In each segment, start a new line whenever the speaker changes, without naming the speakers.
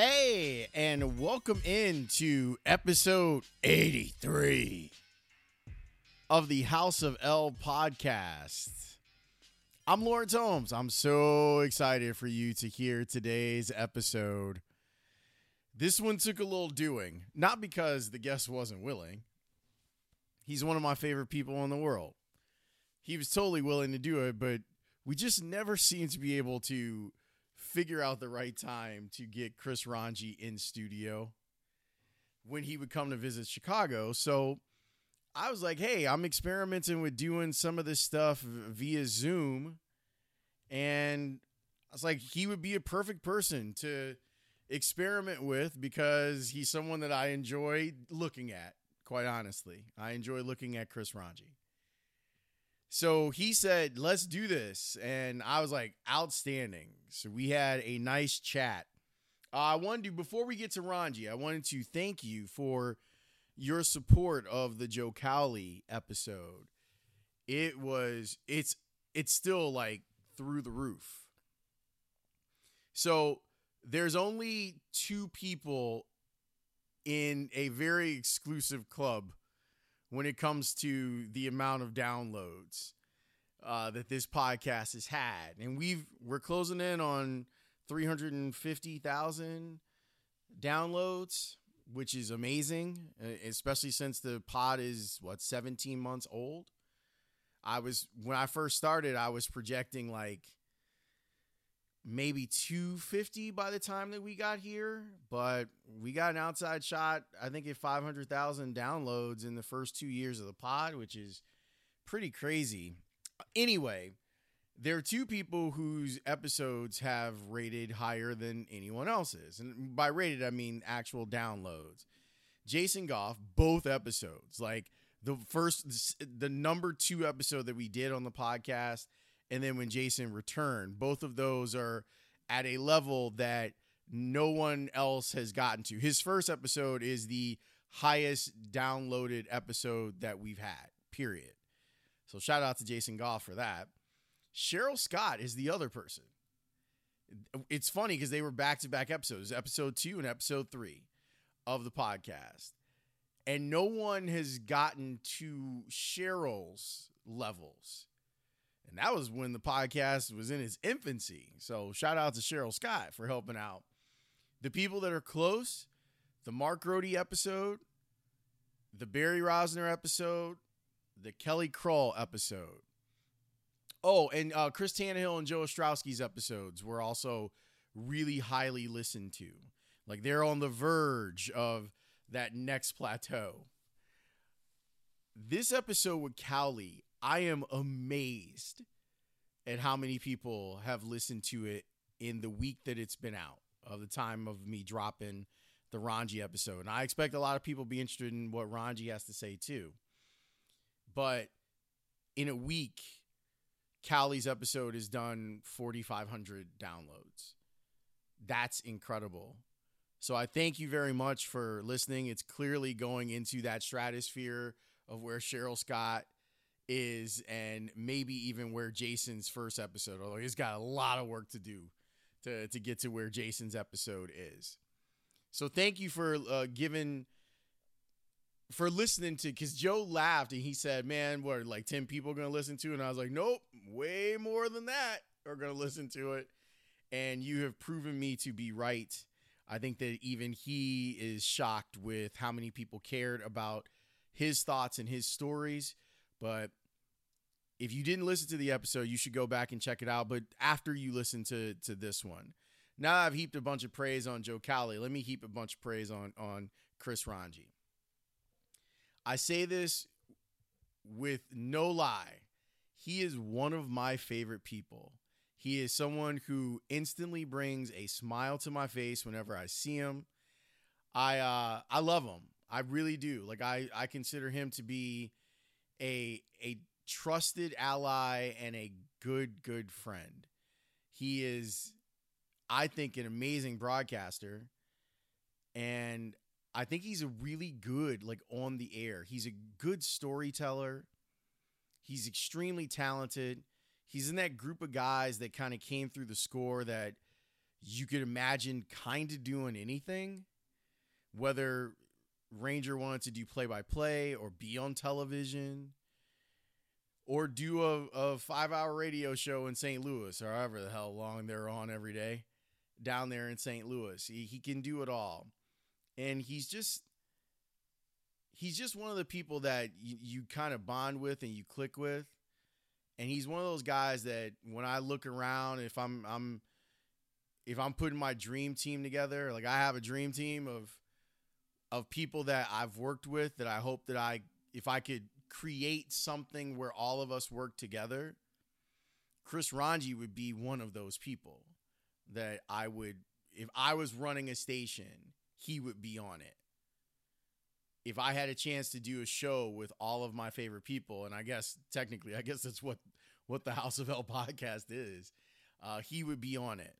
Hey, and welcome into episode 83 of the House of L podcast. I'm Lawrence Holmes. I'm so excited for you to hear today's episode. This one took a little doing, not because the guest wasn't willing. He's one of my favorite people in the world. He was totally willing to do it, but we just never seem to be able to figure out the right time to get Chris Rongey in studio when he would come to visit Chicago. So I was like, hey, I'm experimenting with doing some of this stuff via Zoom. And I was like, he would be a perfect person to experiment with because he's someone that I enjoy looking at, quite honestly. I enjoy looking at Chris Rongey. So he said, let's do this. And I was like, outstanding. So we had a nice chat. Uh, I wanted to, before we get to Rongey, I wanted to thank you for your support of the Joe Cowley episode. It was, it's, it's still like through the roof. So there's only two people in a very exclusive club when it comes to the amount of downloads uh, that this podcast has had, and we've we're closing in on three hundred and fifty thousand downloads, which is amazing, especially since the pod is what seventeen months old. I was when I first started, I was projecting like maybe 250 by the time that we got here, but we got an outside shot, I think at 500,000 downloads in the first 2 years of the pod, which is pretty crazy. Anyway, there are two people whose episodes have rated higher than anyone else's. And by rated, I mean actual downloads. Jason Goff, both episodes, like the first, the number two episode that we did on the podcast and then when Jason returned. Both of those are at a level that no one else has gotten to. His first episode is the highest downloaded episode that we've had, period. So shout out to Jason Goff for that. Cheryl Scott is the other person. It's funny because they were back to back episodes, episode two and episode three of the podcast. And no one has gotten to Cheryl's levels. And that was when the podcast was in its infancy. So shout out to Cheryl Scott for helping out. The people that are close, the Mark Grote episode, the Barry Rozner episode, the Kelly Krull episode. Oh, and uh, Chris Tannehill and Joe Ostrowski's episodes were also really highly listened to. Like they're on the verge of that next plateau. This episode with Cowley, I am amazed at how many people have listened to it in the week that it's been out of the time of me dropping the Rongey episode. And I expect a lot of people be interested in what Rongey has to say too. But in a week, Cowley's episode has done 4,500 downloads. That's incredible. So I thank you very much for listening. It's clearly going into that stratosphere of where Cheryl Scott is and maybe even where Jason's first episode, although he's got a lot of work to do to, to get to where Jason's episode is. So thank you for uh, giving for listening to because Joe laughed and he said, Man, what like 10 people gonna listen to? And I was like, Nope, way more than that are gonna listen to it. And you have proven me to be right. I think that even he is shocked with how many people cared about his thoughts and his stories. But if you didn't listen to the episode, you should go back and check it out. But after you listen to to this one, now I've heaped a bunch of praise on Joe Cowley. Let me heap a bunch of praise on on Chris Rongey. I say this with no lie. He is one of my favorite people. He is someone who instantly brings a smile to my face whenever I see him. I uh I love him. I really do. Like I I consider him to be a a trusted ally and a good good friend. He is I think an amazing broadcaster and I think he's a really good like on the air. He's a good storyteller. He's extremely talented. He's in that group of guys that kind of came through the score that you could imagine kind of doing anything, whether Rongey wanted to do play by play or be on television or do a, a five hour radio show in St. Louis or however the hell long they're on every day down there in St. Louis. He, he can do it all. And he's just he's just one of the people that you, you kind of bond with and you click with. And he's one of those guys that when I look around, if I'm I'm if I'm putting my dream team together, like I have a dream team of of people that I've worked with that I hope that I if I could create something where all of us work together, Chris Rongey would be one of those people that I would if I was running a station, he would be on it. If I had a chance to do a show with all of my favorite people, and I guess technically, I guess that's what what the House of L podcast is, uh, he would be on it.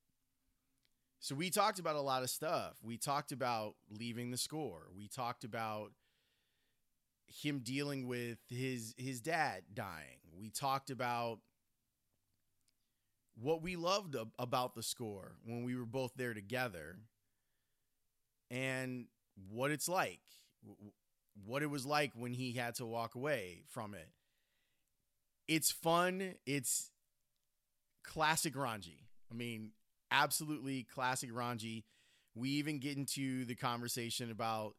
So we talked about a lot of stuff. We talked about leaving the score. We talked about him dealing with his his dad dying. We talked about what we loved about the score when we were both there together and what it's like what it was like when he had to walk away from it. It's fun. It's classic Rongey. I mean absolutely classic Rongey. We even get into the conversation about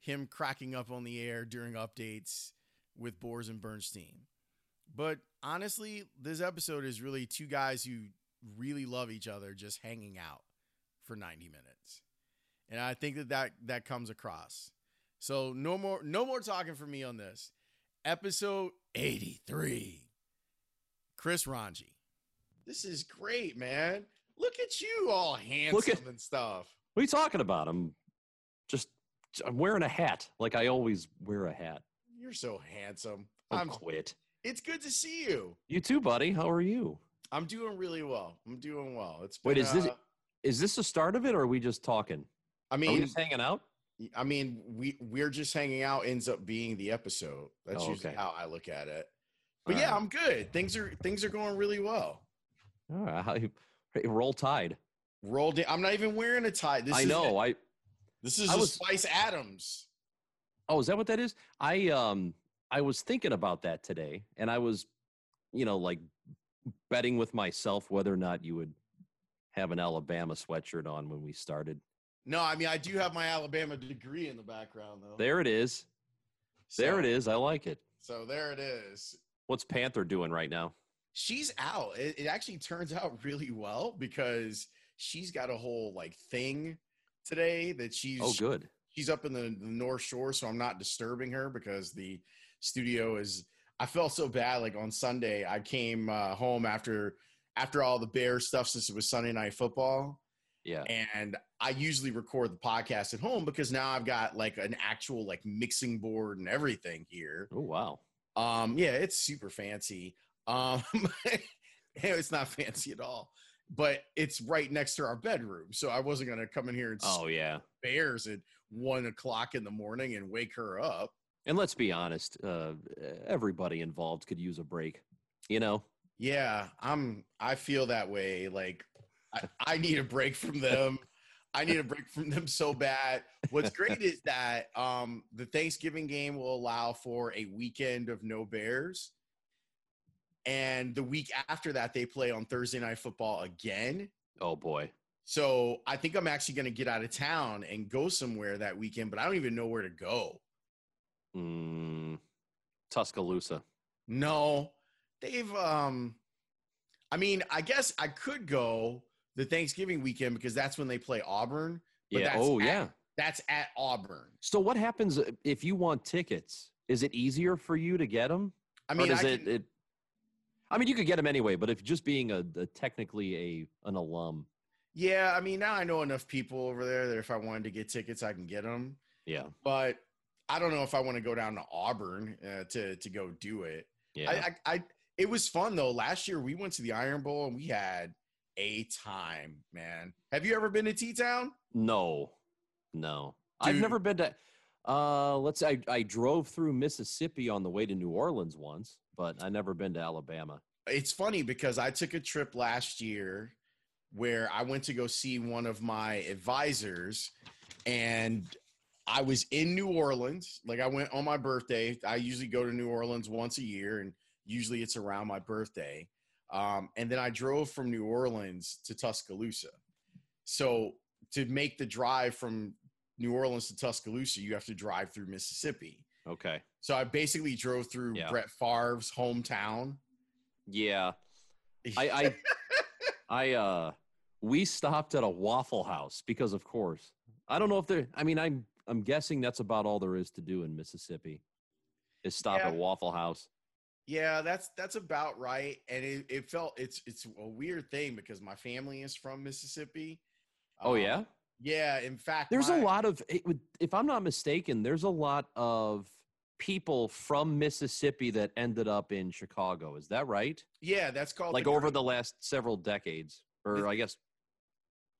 him cracking up on the air during updates with Boers and Bernstein. But honestly, this episode is really two guys who really love each other just hanging out for 90 minutes. And I think that that, that comes across. So no more no more talking for me on this. Episode 83. Chris Rongey. This is great, man. Look at you all handsome Look at, and stuff.
What are you talking about? I'm just I'm wearing a hat like I always wear a hat.
You're so handsome.
Oh, I'm quit.
It's good to see you.
You too, buddy. How are you?
I'm doing really well. I'm doing well. It's
been, wait. Is uh, this is this the start of it, or are we just talking?
I mean,
just hanging out.
I mean, we we're just hanging out. Ends up being the episode. That's oh, usually okay. how I look at it. But All yeah, right. I'm good. Things are things are going really well.
All right, roll tide.
Roll. I'm not even wearing a tie.
This I know. I
this is was, Spice Adams.
Oh, is that what that is? I um I was thinking about that today, and I was, you know, like betting with myself whether or not you would have an Alabama sweatshirt on when we started.
No, I mean I do have my Alabama degree in the background though.
There it is. So, there it is. I like it.
So there it is.
What's Panther doing right now?
She's out. It, it actually turns out really well because she's got a whole like thing today that she's
oh good.
she's up in the, the north shore so i'm not disturbing her because the studio is i felt so bad like on sunday i came uh, home after after all the bear stuff since it was sunday night football.
Yeah.
And i usually record the podcast at home because now i've got like an actual like mixing board and everything here.
Oh wow.
Um yeah it's super fancy. Um it's not fancy at all but it's right next to our bedroom. So I wasn't going to come in here and
oh yeah
bears at one o'clock in the morning and wake her up.
And let's be honest, uh, everybody involved could use a break. You know.
Yeah, I'm. I feel that way. Like I, I need a break from them. I need a break from them so bad. What's great is that um, the Thanksgiving game will allow for a weekend of no Bears and the week after that they play on Thursday night football again.
Oh boy.
So I think I'm actually going to get out of town and go somewhere that weekend, but I don't even know where to go.
Mm, Tuscaloosa.
No, they've. Um, I mean, I guess I could go the Thanksgiving weekend because that's when they play Auburn.
yeah. oh,
at,
yeah.
That's at Auburn.
So what happens if you want tickets? Is it easier for you to get them?
I mean,
is
I
it, it I mean, you could get them anyway, but if just being a, a, technically a an alum.
Yeah, I mean, now I know enough people over there that if I wanted to get tickets, I can get them.
Yeah,
but I don't know if I want to go down to Auburn uh, to to go do it.
Yeah,
I, I, I it was fun though. Last year we went to the Iron Bowl and we had a time, man. Have you ever been to T Town?
No, no. Dude. I've never been to. Uh, let's. I I drove through Mississippi on the way to New Orleans once but I never been to Alabama.
It's funny because I took a trip last year where I went to go see one of my advisors and I was in New Orleans. Like I went on my birthday. I usually go to New Orleans once a year and usually it's around my birthday. Um, and then I drove from New Orleans to Tuscaloosa. So to make the drive from New Orleans to Tuscaloosa, you have to drive through Mississippi.
Okay.
So I basically drove through
Yeah.
Brett Favre's hometown.
Yeah. I I I uh we stopped at a waffle house because of course. I don't know if there I mean I'm I'm guessing that's about all there is to do in Mississippi. Is stop at Waffle House.
Yeah, that's that's about right. And it, it felt it's it's a weird thing because my family is from Mississippi.
Oh
Um,
yeah?
Yeah, in fact,
There's
my-
a lot of if I'm not mistaken, there's a lot of people from Mississippi that ended up in Chicago. Is that right?
Yeah, that's called
Like
the
over
Great-
the last several decades. Or
It's-
I guess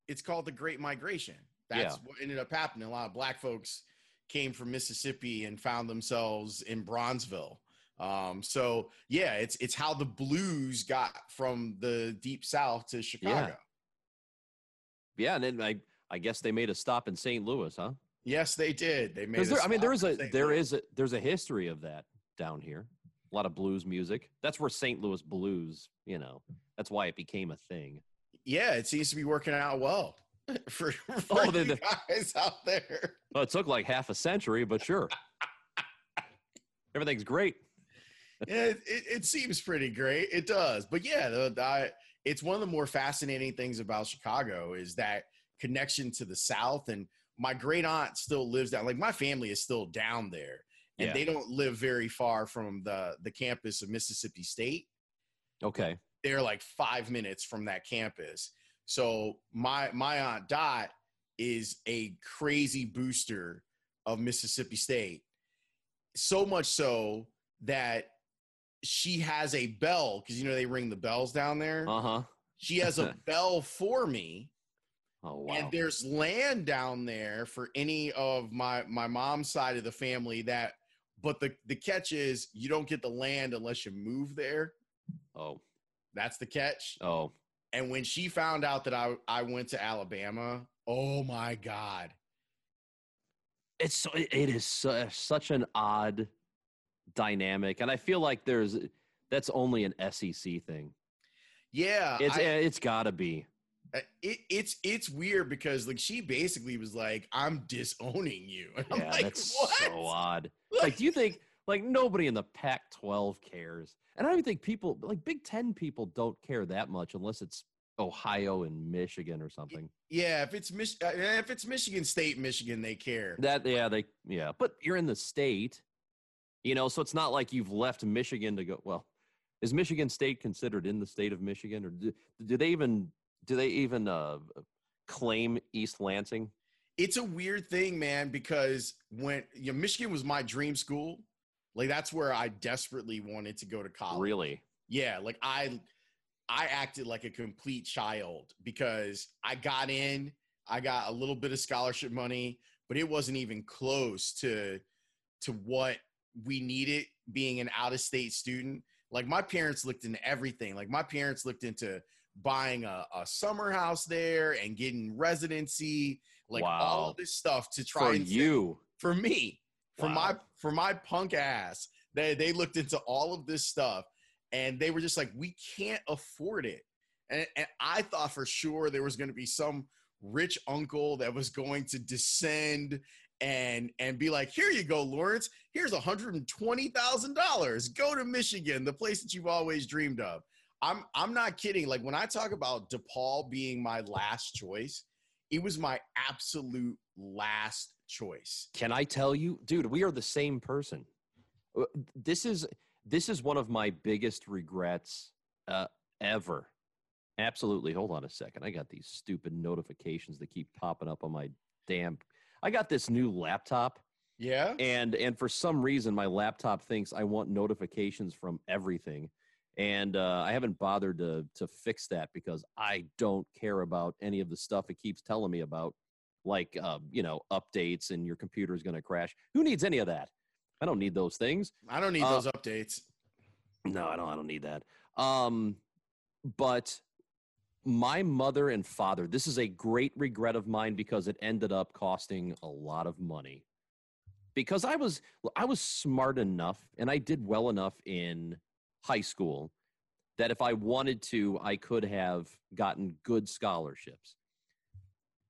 It's called the Great Migration. That's
Yeah.
what ended up happening. A lot of black folks came from Mississippi and found themselves in Bronzeville. Um, so yeah, it's it's how the blues got from the deep south to Chicago.
yeah, and then I I guess they made a stop in St. Louis, huh?
Yes, they did. They made.
There, I mean, there is a there is a there's a history of that down here. A lot of blues music. That's where St. Louis blues. You know, that's why it became a thing.
Yeah, it seems to be working out well for, for
Oh, the-
guys out there.
Well, it took like half a century, but sure, everything's great.
Yeah, it, it, it seems pretty great. It does, but yeah, the, the, I- it's one of the more fascinating things about Chicago is that connection to the South. And my great aunt still lives down. Like my family is still down there, and
Yeah.
they don't live very far from the the campus of Mississippi State.
Okay.
they're like five minutes from that campus. So my my aunt Dot is a crazy booster of Mississippi State. So much so that she has a bell because you know they ring the bells down there.
Uh huh.
She has a bell for me,
Oh wow.
and there's land down there for any of my my mom's side of the family that. But the the catch is you don't get the land unless you move there.
oh
That's the catch.
oh.
And when she found out that I, I went to Alabama, oh my God.
It's so, it is su- uh, such an odd dynamic, and I feel like there's that's only an SEC thing.
Yeah.
It's
I- eh,
it's got to be.
Uh, it, it's it's weird because like she basically was like, I'm disowning you. And I'm
Yeah,
like,
that's
what?
so odd. Like, do you think like nobody in the Pac-12 cares? And I don't even think people like Big Ten people don't care that much unless it's Ohio and Michigan or something.
yeah, if it's Mich- uh, if it's Michigan State, Michigan, they care.
That yeah, they yeah, but you're in the state, you know, so it's not like you've left Michigan to go. Well, is Michigan State considered in the state of Michigan, or do, do they even do they even uh, claim East Lansing?
It's a weird thing, man, because when you know, Michigan was my dream school, like that's where I desperately wanted to go to college.
Really?
Yeah, like I I acted like a complete child because I got in, I got a little bit of scholarship money, but it wasn't even close to to what we needed being an out of state student. Like my parents looked into everything. Like my parents looked into buying a, a summer house there and getting residency, like all
Wow.
of this stuff to try
For you?
for me for my for my punk ass they they looked into all of this stuff and they were just like we can't afford it. And, and i thought for sure there was going to be some rich uncle that was going to descend and and be like here you go lawrence. Here's $120000 go to michigan the place that you've always dreamed of i'm i'm not kidding like when i talk about depaul being my last choice it was my absolute last choice
Can I tell you, dude? We are the same person. Uh, This is this is one of my biggest regrets uh, ever. Absolutely. Hold on a second. I got these stupid notifications that keep popping up on my damn. I got this new laptop,
Yeah.
and and for some reason, my laptop thinks I want notifications from everything, and uh, I haven't bothered to to fix that because I don't care about any of the stuff it keeps telling me about like uh, you know updates and your computer is going to crash. Who needs any of that? I don't need those things.
I don't need
Uh,
those updates.
No, I don't. I don't need that. Um, but my mother and father, this is a great regret of mine because it ended up costing a lot of money. Because I was I was smart enough and I did well enough in high school that if I wanted to, I could have gotten good scholarships.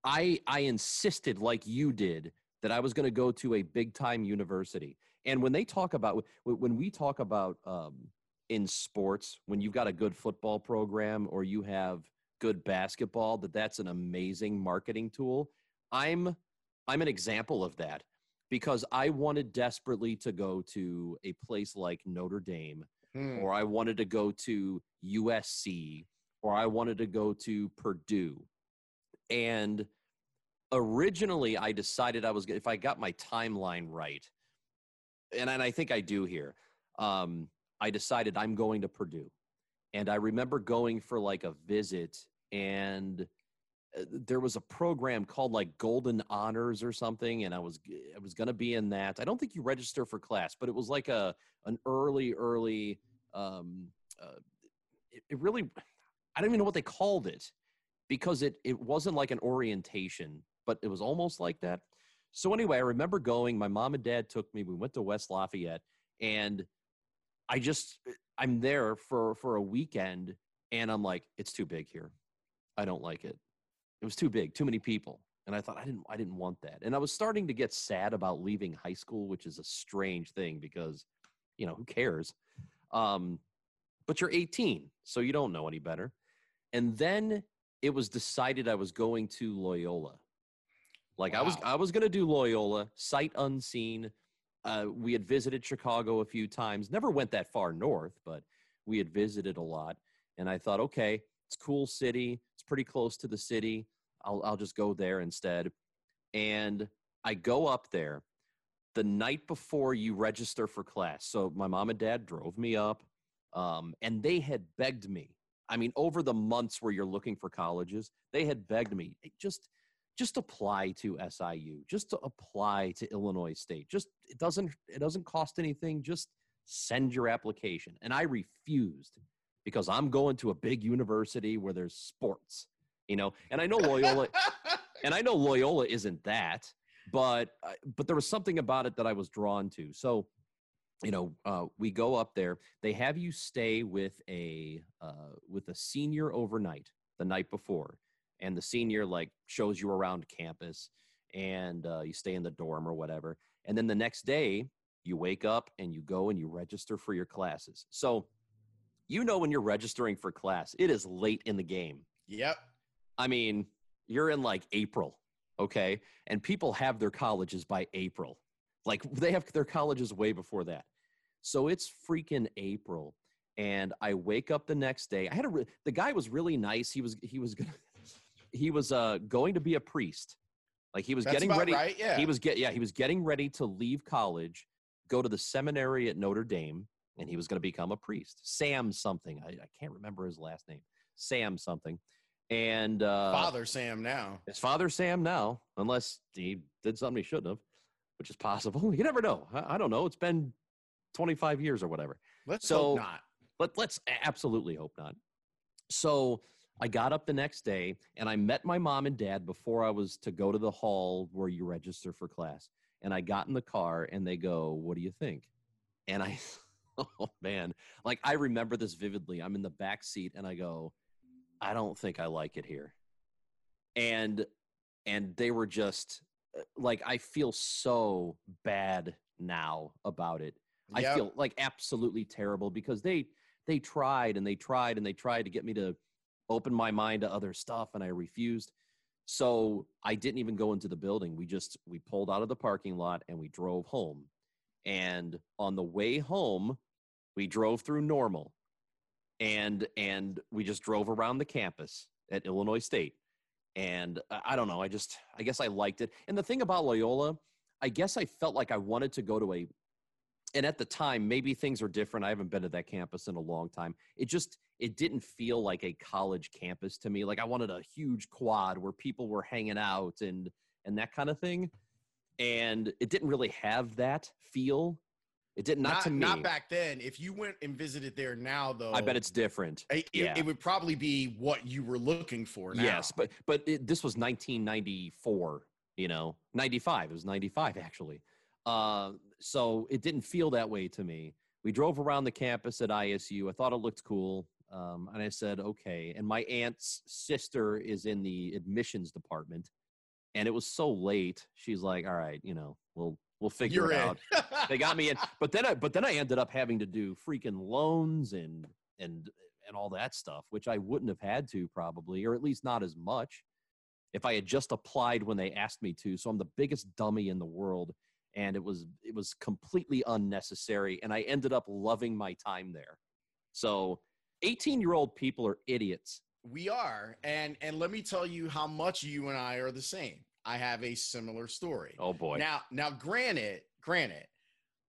I I insisted like you did that I was going to go to a big time university. And when they talk about when we talk about um, in sports, when you've got a good football program or you have good basketball, that that's an amazing marketing tool. I'm I'm an example of that because I wanted desperately to go to a place like Notre Dame,
Hmm.
or I wanted to go to USC, or I wanted to go to Purdue. And originally, I decided I was if I got my timeline right, and, and I think I do here. Um, I decided I'm going to Purdue, and I remember going for like a visit, and there was a program called like Golden Honors or something, and I was I was to be in that. I don't think you register for class, but it was like a an early early. Um, uh, it, it really, I don't even know what they called it because it it wasn't like an orientation, but it was almost like that. So anyway, I remember going. My mom and dad took me. We went to West Lafayette, and I just I'm there for for a weekend, and I'm like, it's too big here. I don't like it. It was too big, too many people, and I thought I didn't I didn't want that. And I was starting to get sad about leaving high school, which is a strange thing because, you know, who cares? Um, but you're 18, so you don't know any better. And then it was decided I was going to Loyola. Like I was I was going to do Loyola, sight unseen. Uh, we had visited Chicago a few times. Never went that far north, but we had visited a lot. And I thought, okay, it's cool city. It's pretty close to the city. I'll I'll just go there instead. And I go up there the night before you register for class. So my mom and dad drove me up, um, and they had begged me. I mean, over the months where you're looking for colleges, they had begged me just just apply to SIU, just to apply to Illinois State. Just it doesn't it doesn't cost anything. Just send your application. And I refused because I'm going to a big university where there's sports, you know. And I know Loyola and I know Loyola isn't that, but uh, but there was something about it that I was drawn to. So, you know, uh, we go up there. They have you stay with a uh, with a senior overnight the night before, and the senior like shows you around campus, and uh, you stay in the dorm or whatever. And then the next day, you wake up and you go and you register for your classes. So, you know, when you're registering for class, it is late in the game.
yep.
I mean, you're in like April, okay? And people have their colleges by April. Like they have their colleges way before that. So it's freaking April. And I wake up the next day. I had a re- the guy was really nice. He was he was gonna he was uh going to be a priest. Like he was
That's
getting ready
right. Yeah.
he was get yeah, he was getting ready to leave college, go to the seminary at Notre Dame, and he was going to become a priest. Sam something. I, I can't remember his last name. Sam something. And uh
Father Sam now.
his father Sam now, unless he did something he shouldn't have, which is possible. You never know. I, I don't know. It's been 25 years or whatever.
Let's
So-
hope not.
But let's absolutely hope not. So I got up the next day and I met my mom and dad before I was to go to the hall where you register for class. And I got in the car and they go, What do you think? And I, oh man, like I remember this vividly. I'm in the back seat and I go, I don't think I like it here. And, and they were just uh, like, I feel so bad now about it. I
Yep.
feel like absolutely terrible because they they tried and they tried and they tried to get me to open my mind to other stuff and I refused. So I didn't even go into the building. We just we pulled out of the parking lot and we drove home. And on the way home, we drove through Normal. And and we just drove around the campus at Illinois State. And I don't know, I just I guess I liked it. And the thing about Loyola, I guess I felt like I wanted to go to a and at the time maybe things are different i haven't been to that campus in a long time it just it didn't feel like a college campus to me like i wanted a huge quad where people were hanging out and and that kind of thing and it didn't really have that feel It did not,
not
to me.
Not back then. If you went and visited there now, though,
I bet it's different.
It,
yeah.
it, would probably be what you were looking for. Now.
Yes, but but it, this was 1994. You know, 95. It was 95 actually. Uh, so it didn't feel that way to me. We drove around the campus at ISU. I thought it looked cool. Um, and I said, okay. And my aunt's sister is in the admissions department. And it was so late. She's like, all right, you know, we'll we'll figure
You're
it
in.
out. they got me in. But then I but then I ended up having to do freaking loans and and and all that stuff, which I wouldn't have had to probably, or at least not as much if I had just applied when they asked me to. So I'm the biggest dummy in the world. And it was it was completely unnecessary. And I ended up loving my time there. So 18 year old people are idiots.
We are, and and let me tell you how much you and I are the same. I have a similar story.
Oh boy.
Now, now, granted, granted,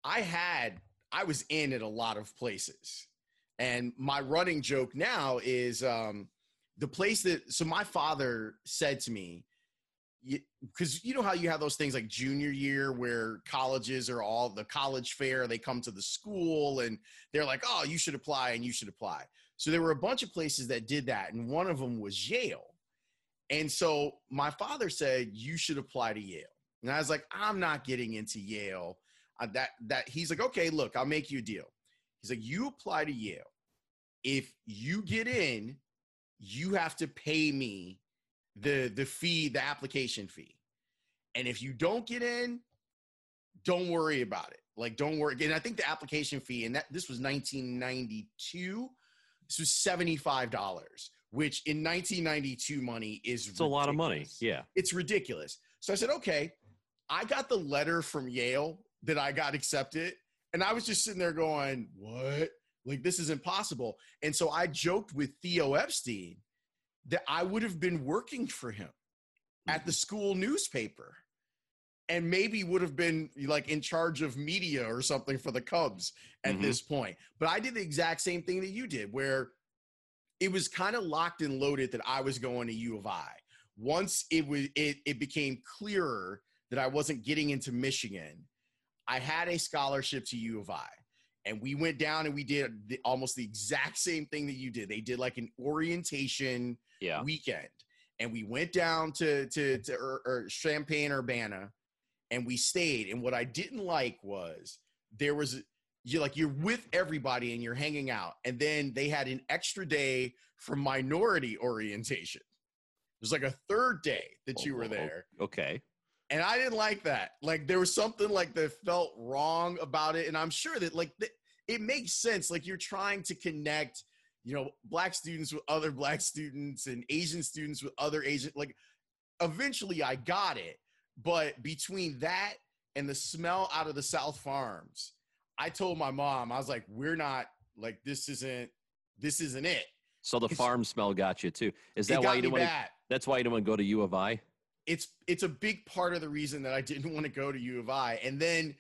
I had I was in at a lot of places, and my running joke now is um, the place that. So my father said to me, because you, you know how you have those things like junior year where colleges are all the college fair, they come to the school and they're like, oh, you should apply and you should apply. So there were a bunch of places that did that, and one of them was Yale. And so my father said, You should apply to Yale. And I was like, I'm not getting into Yale. Uh, that that he's like, okay, look, I'll make you a deal. He's like, you apply to Yale. If you get in, you have to pay me the the fee, the application fee. And if you don't get in, don't worry about it. Like, don't worry. And I think the application fee, and that this was 1992, this was $75 which in 1992 money is
it's a lot of money. Yeah.
It's ridiculous. So I said, okay, I got the letter from Yale that I got accepted. And I was just sitting there going, what? Like, this is impossible. And so I joked with Theo Epstein that I would have been working for him at the school newspaper and maybe would have been like in charge of media or something for the Cubs at
Mhm.
this point. But I did the exact same thing that you did, where it was kind of locked and loaded that I was going to U of I. Once it was it, it became clearer that I wasn't getting into Michigan, I had a scholarship to U of I. And we went down and we did the, almost the exact same thing that you did. They did like an orientation
Yeah.
weekend. And we went down to to, to or, or Champaign Urbana and we stayed. And what I didn't like was there was you like you're with everybody and you're hanging out. And then they had an extra day for minority orientation. It was like a third day that you
Oh,
were
oh,
there.
Okay.
And I didn't like that. Like there was something like that felt wrong about it. And I'm sure that like th- it makes sense. Like you're trying to connect, you know, black students with other black students and Asian students with other Asian. Like eventually I got it. But between that and the smell out of the South Farms, I told my mom, I was like, we're not like this isn't this isn't it.
So the farm smell got you too. Is that why you didn't want to? That's why you didn't want to go to U of I.
it's it's a big part of the reason that I didn't want to go to U of I. And then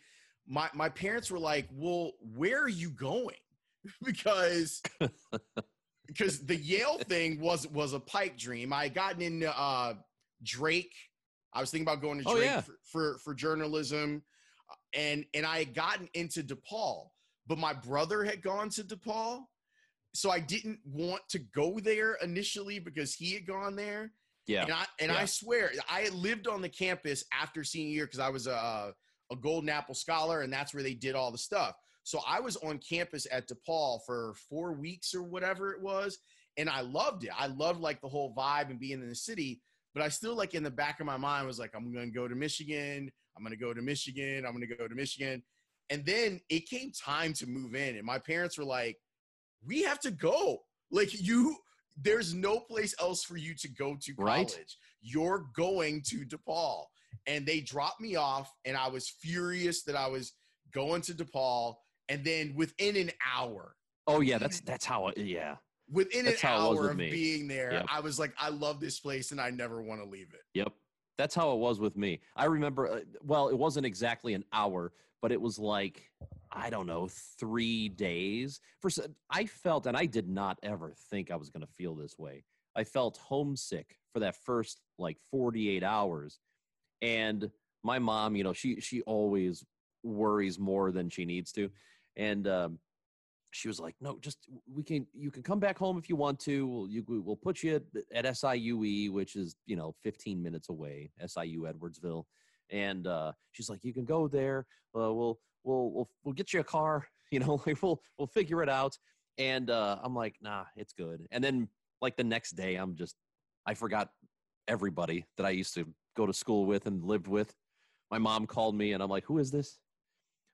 my my parents were like, "Well, where are you going?" because because the Yale thing was was a pipe dream. I had gotten into uh, Drake. I was thinking about going to
Oh,
Drake
yeah.
for, for for journalism, and and I had gotten into DePaul, but my brother had gone to DePaul, so I didn't want to go there initially because he had gone there.
Yeah.
And I and
Yeah.
I swear I had lived on the campus after senior year because I was a a Golden Apple Scholar, and that's where they did all the stuff. So I was on campus at DePaul for four weeks or whatever it was, and I loved it. I loved like the whole vibe and being in the city. But I still like in the back of my mind was like, I'm going to go to Michigan. I'm going to go to Michigan. I'm going to go to Michigan. And then it came time to move in, and my parents were like, "We have to go. Like you, there's no place else for you to go to college.
Right.
You're going to DePaul." And they dropped me off, and I was furious that I was going to DePaul. And then within an hour,
Oh yeah. That's that's how. It, yeah.
Within
That's
an hour of
me.
being there,
Yep.
I was like, I love this place, and I never want to leave it.
Yep. That's how it was with me. I remember, uh, well, it wasn't exactly an hour, but it was like, I don't know, three days. For I felt, and I did not ever think I was going to feel this way. I felt homesick for that first like 48 hours. And my mom, you know, she she always worries more than she needs to. And um, she was like, "No, just we can. You can come back home if you want to. We'll you, we'll put you at, at SIUE, which is you know 15 minutes away, SIU Edwardsville." And uh, she's like, "You can go there. Uh, we'll we'll we'll we'll get you a car. You know, we'll we'll figure it out." And uh, I'm like, "Nah, it's good." And then like the next day, I'm just I forgot everybody that I used to go to school with and lived with. My mom called me, and I'm like, "Who is this?"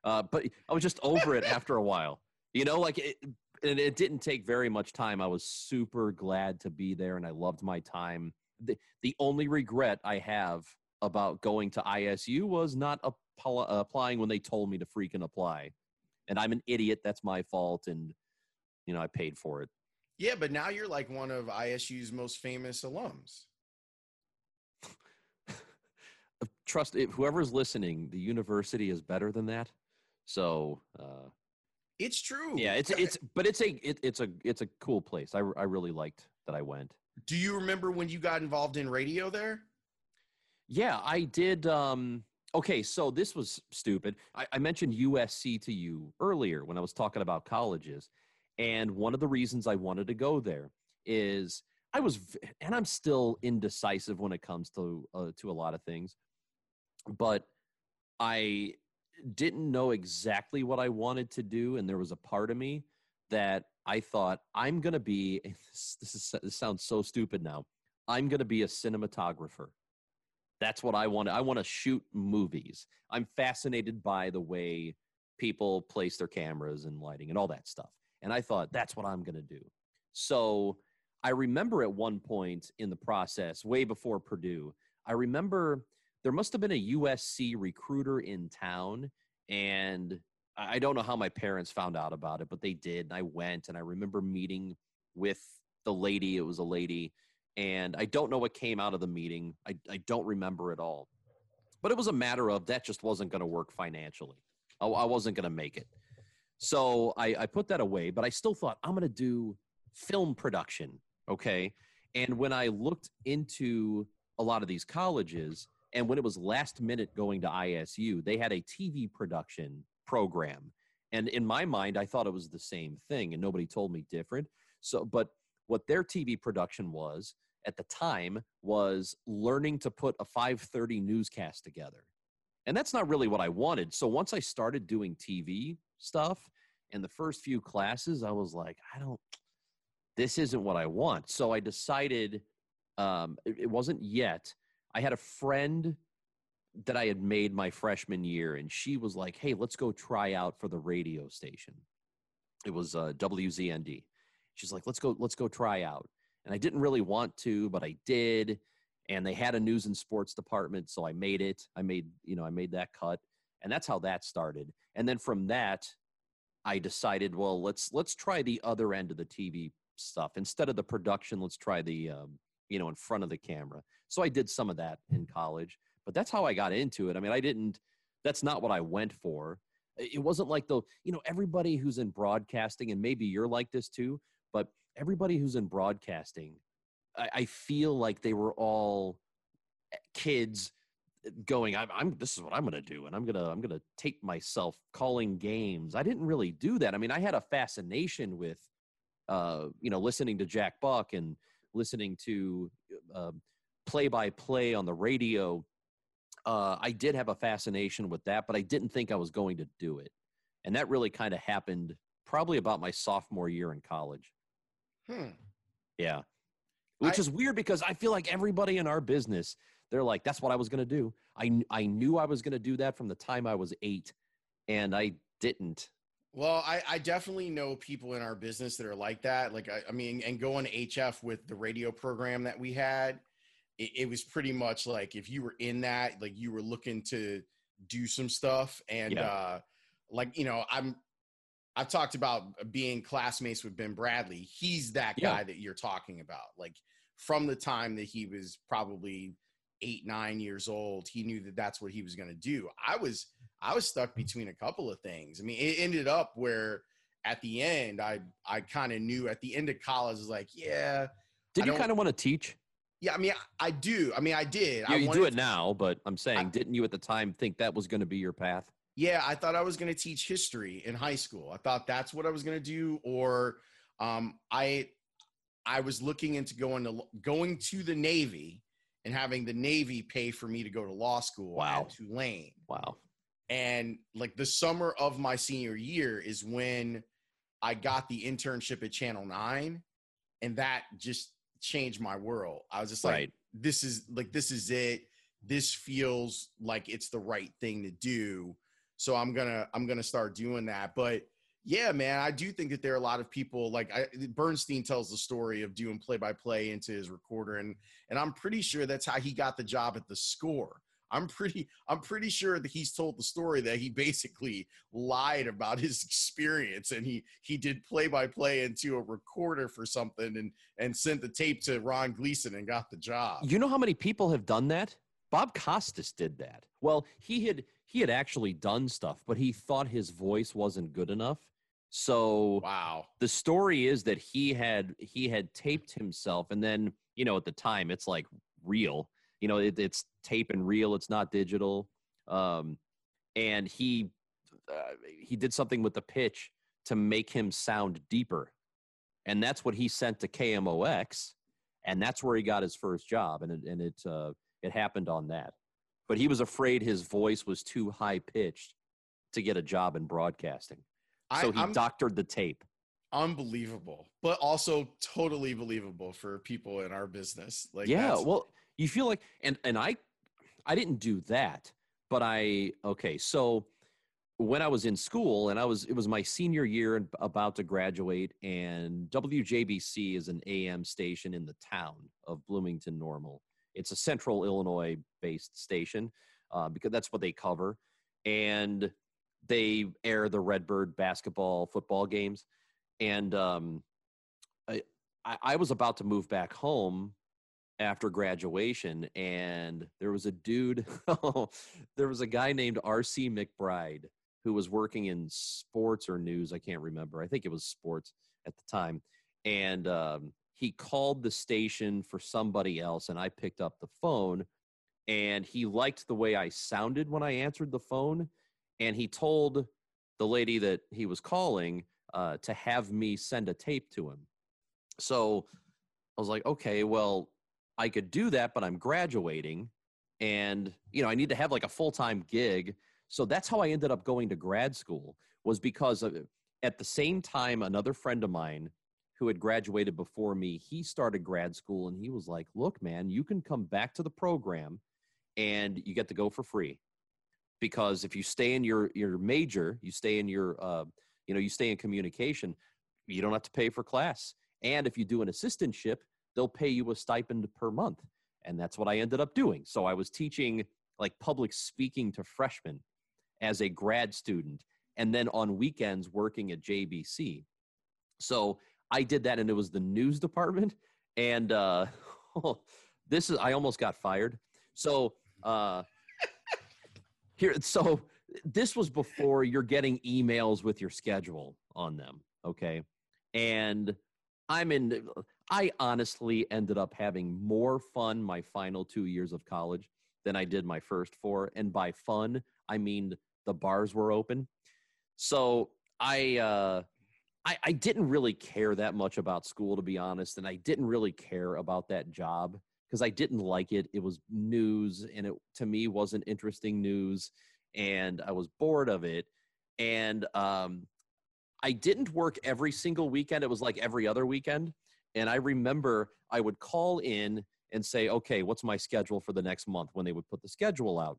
Uh, but I was just over it after a while. You know, like it, and it didn't take very much time. I was super glad to be there, and I loved my time. The, the only regret I have about going to ISU was not applying when they told me to freaking apply. And I'm an idiot. That's my fault. And, you know, I paid for it.
Yeah, but now you're like one of ISU's most famous alums.
Trust if whoever's listening, the university is better than that. So, uh,
it's true.
Yeah, it's it's but it's a it, it's a it's a cool place. I I really liked that I went.
Do you remember when you got involved in radio there?
Yeah, I did. Um, okay, so this was stupid. I, I mentioned USC to you earlier when I was talking about colleges, and one of the reasons I wanted to go there is I was, and I'm still indecisive when it comes to uh, to a lot of things, but I didn't know exactly what I wanted to do, and there was a part of me that I thought I'm going to be. This, is, this sounds so stupid now. I'm going to be a cinematographer. That's what I want. I want to shoot movies. I'm fascinated by the way people place their cameras and lighting and all that stuff. And I thought that's what I'm going to do. So I remember at one point in the process, way before Purdue, I remember there must have been a USC recruiter in town. And I don't know how my parents found out about it, but they did. And I went and I remember meeting with the lady. It was a lady. And I don't know what came out of the meeting. I, I don't remember at all. But it was a matter of that just wasn't going to work financially. I, I wasn't going to make it. So I, I put that away, but I still thought I'm going to do film production. Okay. And when I looked into a lot of these colleges, and when it was last minute going to ISU, they had a TV production program. And in my mind, I thought it was the same thing, and nobody told me different. So, but what their TV production was at the time was learning to put a 5:30 newscast together. And that's not really what I wanted. So once I started doing TV stuff in the first few classes, I was like, I don't this isn't what I want. So I decided um, it, it wasn't yet, I had a friend that I had made my freshman year, and she was like, "Hey, let's go try out for the radio station." It was uh, WZND. She's like, "Let's go, let's go try out." And I didn't really want to, but I did. And they had a news and sports department, so I made it. I made, you know, I made that cut, and that's how that started. And then from that, I decided, well, let's let's try the other end of the TV stuff instead of the production. Let's try the um, you know, in front of the camera. So I did some of that in college, but that's how I got into it. I mean, I didn't, that's not what I went for. It wasn't like the, you know, everybody who's in broadcasting, and maybe you're like this too, but everybody who's in broadcasting, I, I feel like they were all eh, kids going I'm, I'm this is what i'm going to do and i'm going to i'm going to tape myself calling games i didn't really do that i mean i had a fascination with uh you know listening to jack buck and listening to play by play on the radio, uh, I did have a fascination with that, but I didn't think I was going to do it. And that really kind of happened probably about my sophomore year in college.
Hmm.
Yeah. Which I, is weird because I feel like everybody in our business, they're like, that's what I was going to do. I, I knew I was going to do that from the time I was eight, and I didn't.
Well, I, I definitely know people in our business that are like that. Like, I, I mean, and going to HF with the radio program that we had, it, it, was pretty much like if you were in that, like you were looking to do some stuff. And, yeah. uh, like, you know, I'm, I've talked about being classmates with Ben Bradley. He's that guy yeah. that you're talking about. Like, from the time that he was probably eight, nine years old, he knew that that's what he was going to do. I was, I was stuck between a couple of things. I mean, it ended up where at the end, I I kind of knew at the end of college, I was like, yeah.
Did you kind of want to teach?
Yeah, I mean, I, I do. I mean, I did.
You,
I
you do it now, but I'm saying, I, didn't you at the time think that was going to be your path?
Yeah, I thought I was going to teach history in high school. I thought that's what I was going to do, or um, I I was looking into going to going to the Navy and having the Navy pay for me to go to law school
Wow.
at Tulane.
Wow.
And like the summer of my senior year is when I got the internship at Channel 9 and that just changed my world. I was just like
right.
this is like this is it. This feels like it's the right thing to do. So I'm going to I'm going to start doing that. But yeah, man, I do think that there are a lot of people like I, Bernstein tells the story of doing play by play into his recorder and and I'm pretty sure that's how he got the job at the score. I'm pretty I'm pretty sure that he's told the story that he basically lied about his experience and he he did play by play into a recorder for something and and sent the tape to Ron Gleason and got the job.
You know how many people have done that? Bob Costas did that. Well, he had he had actually done stuff, but he thought his voice wasn't good enough. So
Wow.
the story is that he had he had taped himself and then you know at the time it's like real you know it, it's tape and reel it's not digital. Um and he uh, he did something with the pitch to make him sound deeper. And that's what he sent to KMOX and that's where he got his first job and it and it uh it happened on that. But he was afraid his voice was too high pitched to get a job in broadcasting. So
I,
he
I'm
doctored the tape.
Unbelievable, but also totally believable for people in our business. Like
yeah well you feel like and and i i didn't do that but i okay so when i was in school and i was it was my senior year and about to graduate and wjbc is an am station in the town of bloomington normal. It's a central illinois based station uh, because that's what they cover and they air the redbird basketball football games and um, I, I I was about to move back home after graduation and there was a dude there was a guy named rc mcbride who was working in sports or news i can't remember i think it was sports at the time and um, he called the station for somebody else and i picked up the phone and he liked the way i sounded when i answered the phone and he told the lady that he was calling uh, to have me send a tape to him. So i was like okay well I could do that, but I'm graduating and you know, I need to have like a full-time gig. So that's how I ended up going to grad school was because of, at the same time another friend of mine who had graduated before me, he started grad school and he was like, "Look, man, you can come back to the program and you get to go for free." Because if you stay in your your major, you stay in your uh, you know, you stay in communication, you don't have to pay for class. And if you do an assistantship, they'll pay you a stipend per month. And that's what I ended up doing. So I was teaching like public speaking to freshmen as a grad student, and then on weekends working at JBC. So I did that, and it was the news department. And uh, this is, I almost got fired. So uh, here, so this was before you're getting emails with your schedule on them. Okay. And I'm in, I honestly ended up having more fun my final two years of college than I did my first four. And by fun, I mean the bars were open. So I, uh, I, I didn't really care that much about school, to be honest. And I didn't really care about that job because I didn't like it. It was news and it, to me, wasn't interesting news. And I was bored of it. And, um, I didn't work every single weekend. It was like every other weekend. And I remember I would call in and say, okay, what's my schedule for the next month when they would put the schedule out?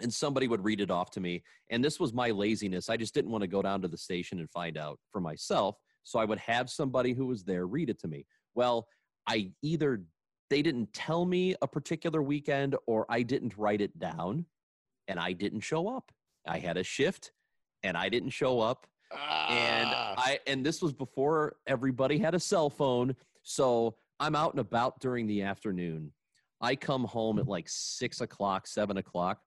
And somebody would read it off to me. And this was my laziness. I just didn't want to go down to the station and find out for myself. So I would have somebody who was there read it to me. Well, I either they didn't tell me a particular weekend or I didn't write it down and I didn't show up. I had a shift and I didn't show up and
Ah.
I and this was before everybody had a cell phone. So I'm out and about during the afternoon. I come home at like six o'clock, seven o'clock,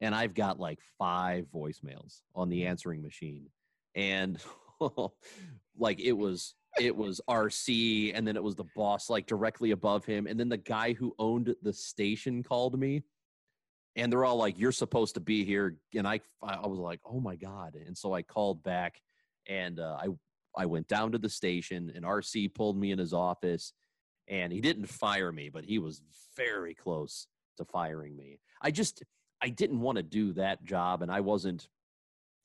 and I've got like five voicemails on the answering machine. And like it was it was RC and then it was the boss like directly above him. And then the guy who owned the station called me. and they're all like, "You're supposed to be here," and I I was like, "Oh my god!" And so I called back, and uh, I I went down to the station, and RC pulled me in his office, and he didn't fire me, but he was very close to firing me. I just I didn't want to do that job, and I wasn't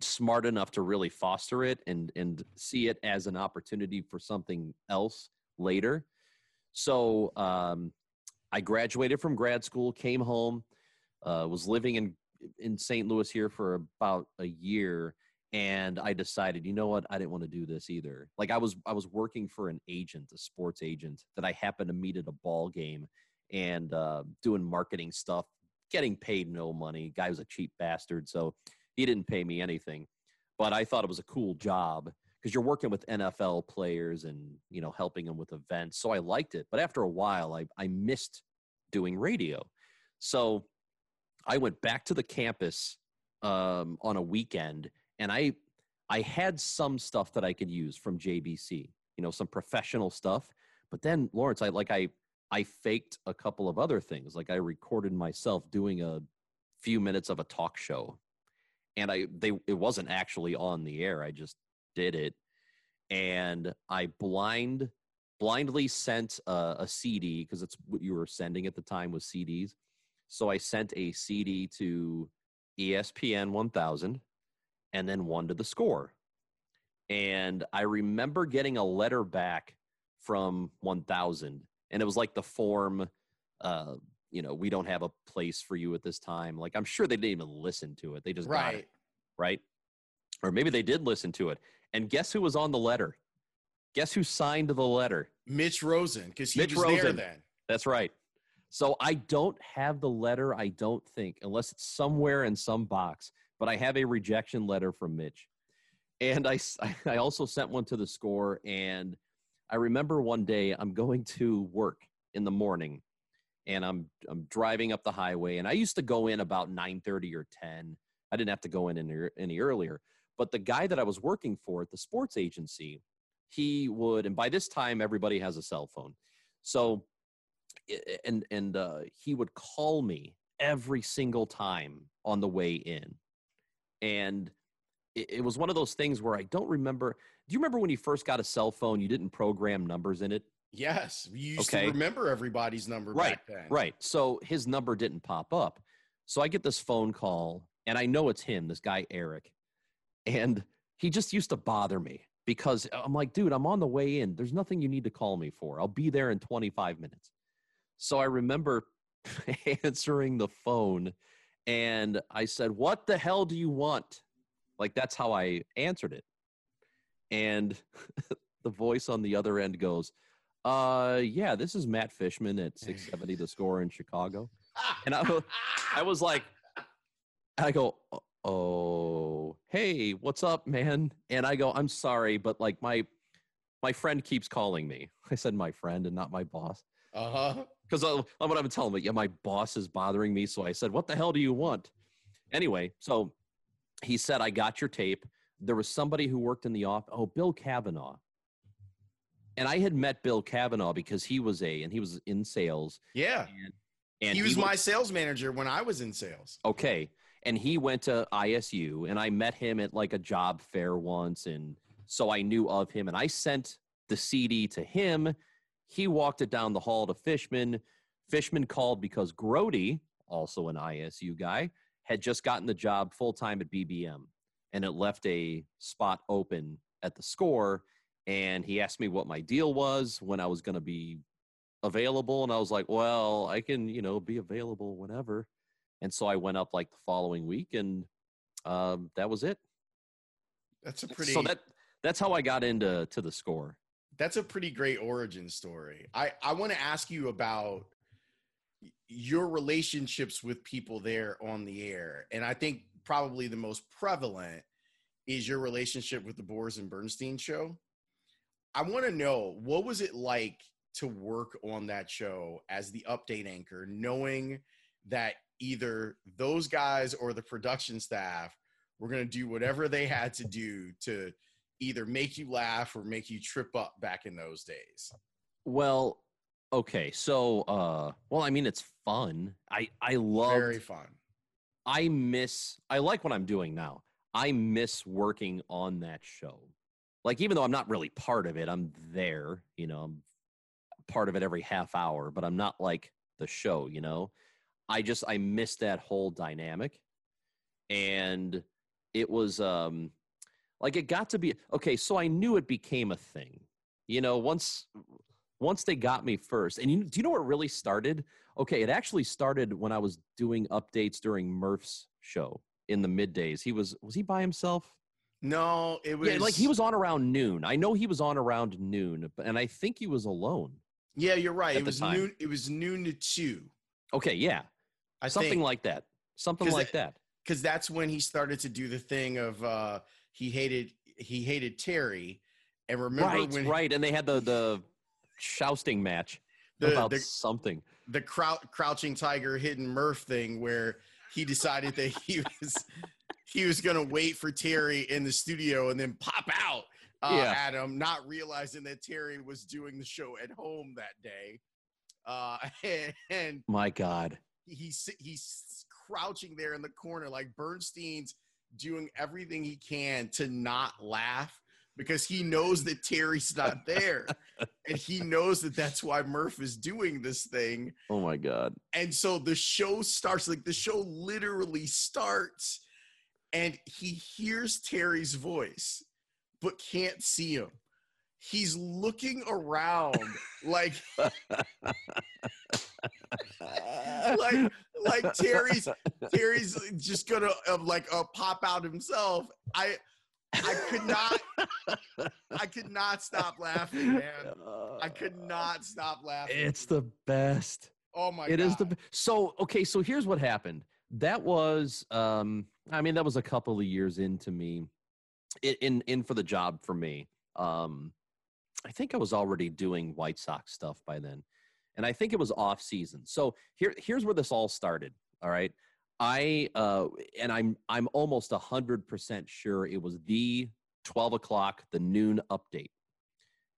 smart enough to really foster it and and see it as an opportunity for something else later. So um, I graduated from grad school, came home, uh, was living in in St. Louis here for about a year, and I decided, you know what, I didn't want to do this either. Like I was I was working for an agent, a sports agent that I happened to meet at a ball game, and uh, doing marketing stuff, getting paid no money. Guy was a cheap bastard, so he didn't pay me anything, but I thought it was a cool job because you're working with NFL players and you know helping them with events. So I liked it, but after a while, I I missed doing radio. So I went back to the campus um, on a weekend, and I I had some stuff that I could use from JBC, you know, some professional stuff. But then Lawrence, I like I I faked a couple of other things. Like I recorded myself doing a few minutes of a talk show and I they it wasn't actually on the air. I just did it, and I blind blindly sent a, a CD because it's what you were sending at the time was CDs. So I sent a CD to ESPN 1000 and then one to the score. And I remember getting a letter back from 1000 and it was like the form uh you know, we don't have a place for you at this time. Like I'm sure they didn't even listen to it. They just right. got it. Right. Or maybe they did listen to it. And guess who was on the letter? Guess who signed the letter?
Mitch Rosen, because he Mitch was Rosen. there then.
That's right. So I don't have the letter, I don't think, unless it's somewhere in some box, but I have a rejection letter from Mitch. And I, I also sent one to the score. And I remember one day I'm going to work in the morning and I'm I'm driving up the highway and I used to go in about 9:30 or 10. I didn't have to go in any, any earlier. But the guy that I was working for at the sports agency, he would and by this time everybody has a cell phone. So and and uh, he would call me every single time on the way in. And it, it was one of those things where I don't remember. Do you remember when you first got a cell phone you didn't program numbers in it?
Yes, you used okay. to remember everybody's number
right,
back then.
Right. So his number didn't pop up. So I get this phone call, and I know it's him, this guy Eric, and he just used to bother me because I'm like, dude, I'm on the way in. There's nothing you need to call me for. I'll be there in 25 minutes. So I remember answering the phone, and I said, "What the hell do you want?" Like that's how I answered it, and the voice on the other end goes uh, yeah, this is Matt Fishman at 670 The Score in Chicago. And I, I was like, I go, oh, hey, what's up, man? And I go, I'm sorry, but like my my friend keeps calling me. I said my friend and not my boss.
Uh huh.
Because I'm what I'm telling him. Yeah, my boss is bothering me. So I said, what the hell do you want? Anyway, so he said, I got your tape. There was somebody who worked in the office. Oh, Bill Kavanaugh and I had met Bill Kavanaugh because he was a and he was in sales.
Yeah. And, and he was he my sales manager when I was in sales.
Okay. And he went to ISU and I met him at like a job fair once and so I knew of him and I sent the CD to him. He walked it down the hall to Fishman. Fishman called because Grody, also an ISU guy, had just gotten the job full time at BBM and it left a spot open at the score and he asked me what my deal was when I was going to be available and I was like, "Well, I can, you know, be available whenever." And so I went up like the following week and um, that was it.
That's a pretty
So that that's how I got into to the score.
That's a pretty great origin story. I I want to ask you about your relationships with people there on the air. And I think probably the most prevalent is your relationship with the Boers and Bernstein show. I want to know what was it like to work on that show as the update anchor, knowing that either those guys or the production staff were going to do whatever they had to do to either make you laugh or make you trip up back in those days.
Well, okay. So, uh, well, I mean, it's fun. I, I love
very fun.
I miss. I like what I'm doing now. I miss working on that show. Like even though I'm not really part of it, I'm there. You know, I'm part of it every half hour, but I'm not like the show. You know, I just I miss that whole dynamic, and it was um like it got to be okay. So I knew it became a thing. You know, once once they got me first, and you, do you know what really started? Okay, it actually started when I was doing updates during Murph's show in the middays. He was was he by himself?
No, it was
Yeah, like he was on around noon. I know he was on around noon, but and I think he was alone.
Yeah, you're right. It was
time.
noon. It was noon to two.
Okay, yeah,
I
something
think,
like that. Something like that.
because that's when he started to do the thing of uh he hated he hated Terry, and remember
Right,
when
right. And they had the the jousting match
the
about
the,
something.
the crou- crouching tiger hidden Murph thing where he decided that he was he was gonna wait for Terry in the studio and then pop out uh,
Yeah.
at him, not realizing that Terry was doing the show at home that day. Uh, and
My God.
he's he's crouching there in the corner like Bernstein's doing everything he can to not laugh because he knows that Terry's not there. And he knows that that's why Murph is doing this thing.
Oh my God.
and so the show starts like the show literally starts and he hears Terry's voice but can't see him. He's looking around like like like Terry's Terry's just gonna uh, like uh, pop out himself. I I could not I could not stop laughing, man. I could not stop laughing.
It's the best.
oh my
It
god.
is the so okay. So here's what happened. That was, um, I mean, that was a couple of years into me, in in, in for the job for me. Um, I think I was already doing White Sox stuff by then, and I think it was off season. So here here's where this all started. All right, I uh, and I'm I'm almost hundred percent sure it was the twelve o'clock, the noon update,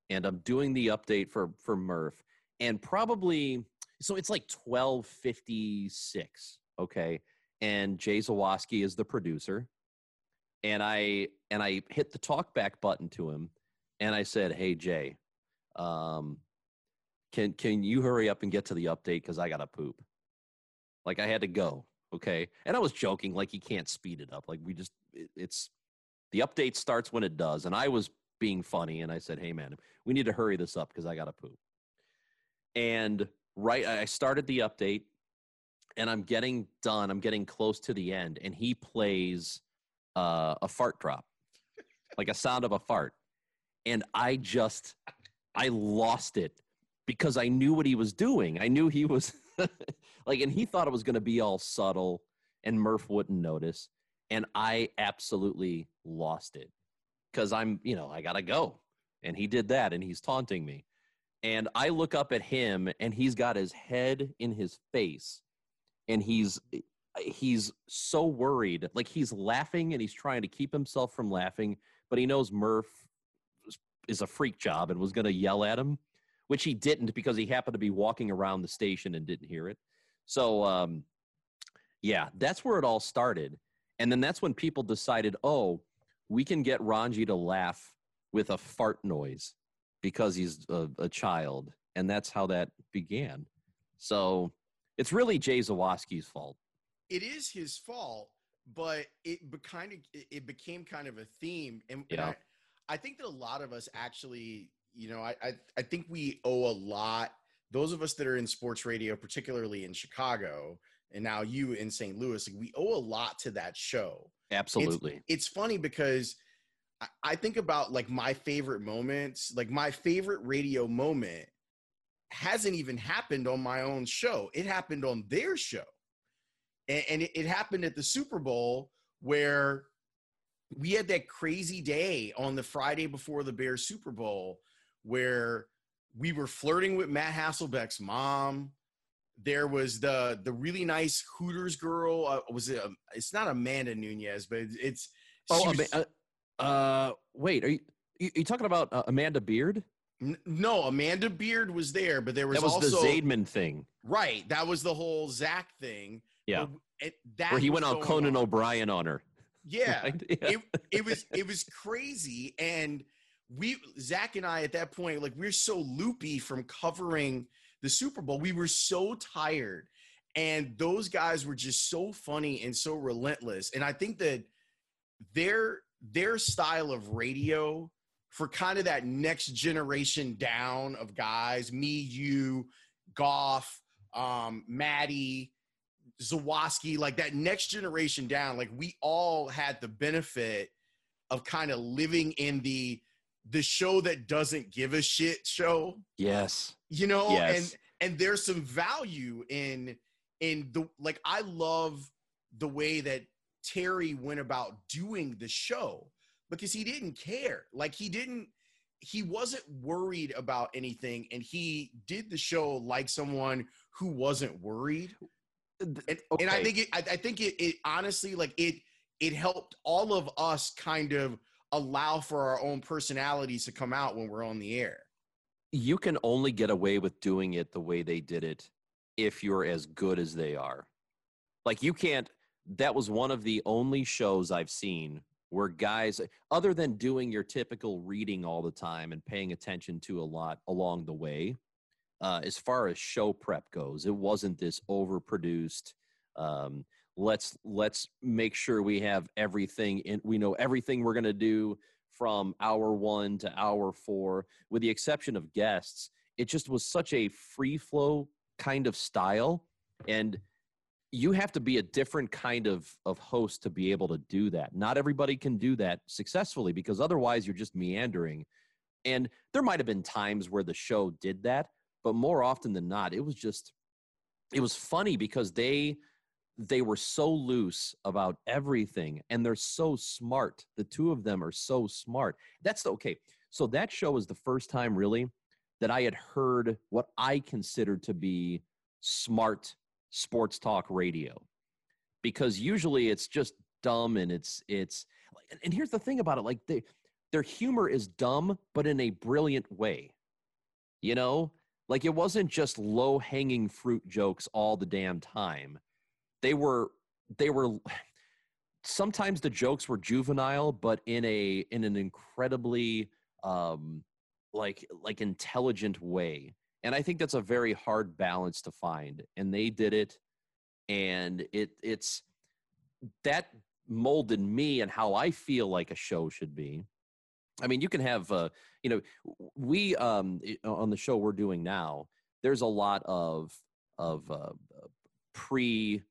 and I'm doing the update for for Murph, and probably so it's like 1256 okay? And jay zawaski is the producer. And i and i hit the talk back button to him. And i said hey jay um can can you hurry up and get to the update because i gotta poop. Like i had to go okay? And i was joking like you can't speed it up. Like we just it, it's the update starts when it does. And i was being funny and i said hey man we need to hurry this up because i gotta poop. And right i started the update and i'm getting done. I'm getting close to the end and he plays uh, a fart drop. Like a sound of a fart. And i just i lost it because i knew what he was doing. I knew he was like and he thought it was going to be all subtle and murph wouldn't notice and i absolutely lost it. Because i'm you know i gotta go. And he did that and he's taunting me. And I look up at him and he's got his head in his face and he's he's so worried. Like he's laughing and he's trying to keep himself from laughing but he knows Murph is a freak job and was going to yell at him which he didn't because he happened to be walking around the station and didn't hear it. So um yeah that's where it all started. And then that's when people decided oh we can get Rongey to laugh with a fart noise because he's a, a child, and that's how that began. So it's really Jay Zawaski's fault.
it is his fault, but it be kind of it became kind of a theme, and, and I, I think that a lot of us actually, you know, I, I I think we owe a lot. Those of us that are in sports radio, particularly in Chicago, and now you in St. Louis, like we owe a lot to that show.
Absolutely.
It's funny because I, I think about like my favorite moments, like my favorite radio moment hasn't even happened on my own show. It happened on their show. And, and it, it happened at the Super Bowl where we had that crazy day on the Friday before the Bears Super Bowl where we were flirting with Matt Hasselbeck's mom. There was the the really nice Hooters girl. Uh, was it? um, it's not Amanda Nunez, but it's.
oh,
was-
uh, uh, wait, are you, you, you talking about uh, Amanda Beard?
N- No, Amanda Beard was there, but there was,
that was
also
the Zaidman thing.
right. That was the whole Zach thing.
Yeah.
It, that
Where he went on Conan O'Brien on her.
Yeah,
right? Yeah.
it, it was it was crazy, and we Zach and I at that point, like we are so loopy from covering the Super Bowl, we were so tired, and those guys were just so funny and so relentless, and I think that their their style of radio for kind of that next generation down of guys, me, you, Goff, um, Maddie, Zawaski, like that next generation down, like we all had the benefit of kind of living in the the show that doesn't give a shit show,
yes.
you know,
Yes.
and and there's some value in in the like I love the way that Terry went about doing the show because he didn't care. Like he didn't he wasn't worried about anything and he did the show like someone who wasn't worried and, and I think it, I, I think it, it honestly like it it helped all of us kind of allow for our own personalities to come out when we're on the air.
you can only get away with doing it the way they did it if you're as good as they are. Like you can't that was one of the only shows I've seen where guys other than doing your typical reading all the time and paying attention to a lot along the way uh, as far as show prep goes it wasn't this overproduced um, let's let's make sure we have everything in we know everything we're going to do from hour one to hour four with the exception of guests. It just was such a free flow kind of style and you have to be a different kind of of host to be able to do that. Not everybody can do that successfully because otherwise you're just meandering. And there might have been times where the show did that but more often than not it was just it was funny because they they were so loose about everything and they're so smart the two of them are so smart. That's the, okay so that show was the first time really that i had heard what i considered to be smart sports talk radio because usually it's just dumb and it's it's and- here's the thing about it like they their humor is dumb but in a brilliant way you know? Like it wasn't just low hanging fruit jokes all the damn time they were they were sometimes the jokes were juvenile but in a in an incredibly um like like intelligent way. And i think that's a very hard balance to find. And they did it and it it's that molded me and how i feel like a show should be. I mean you can have uh you know we um on the show we're doing now there's a lot of of uh, pre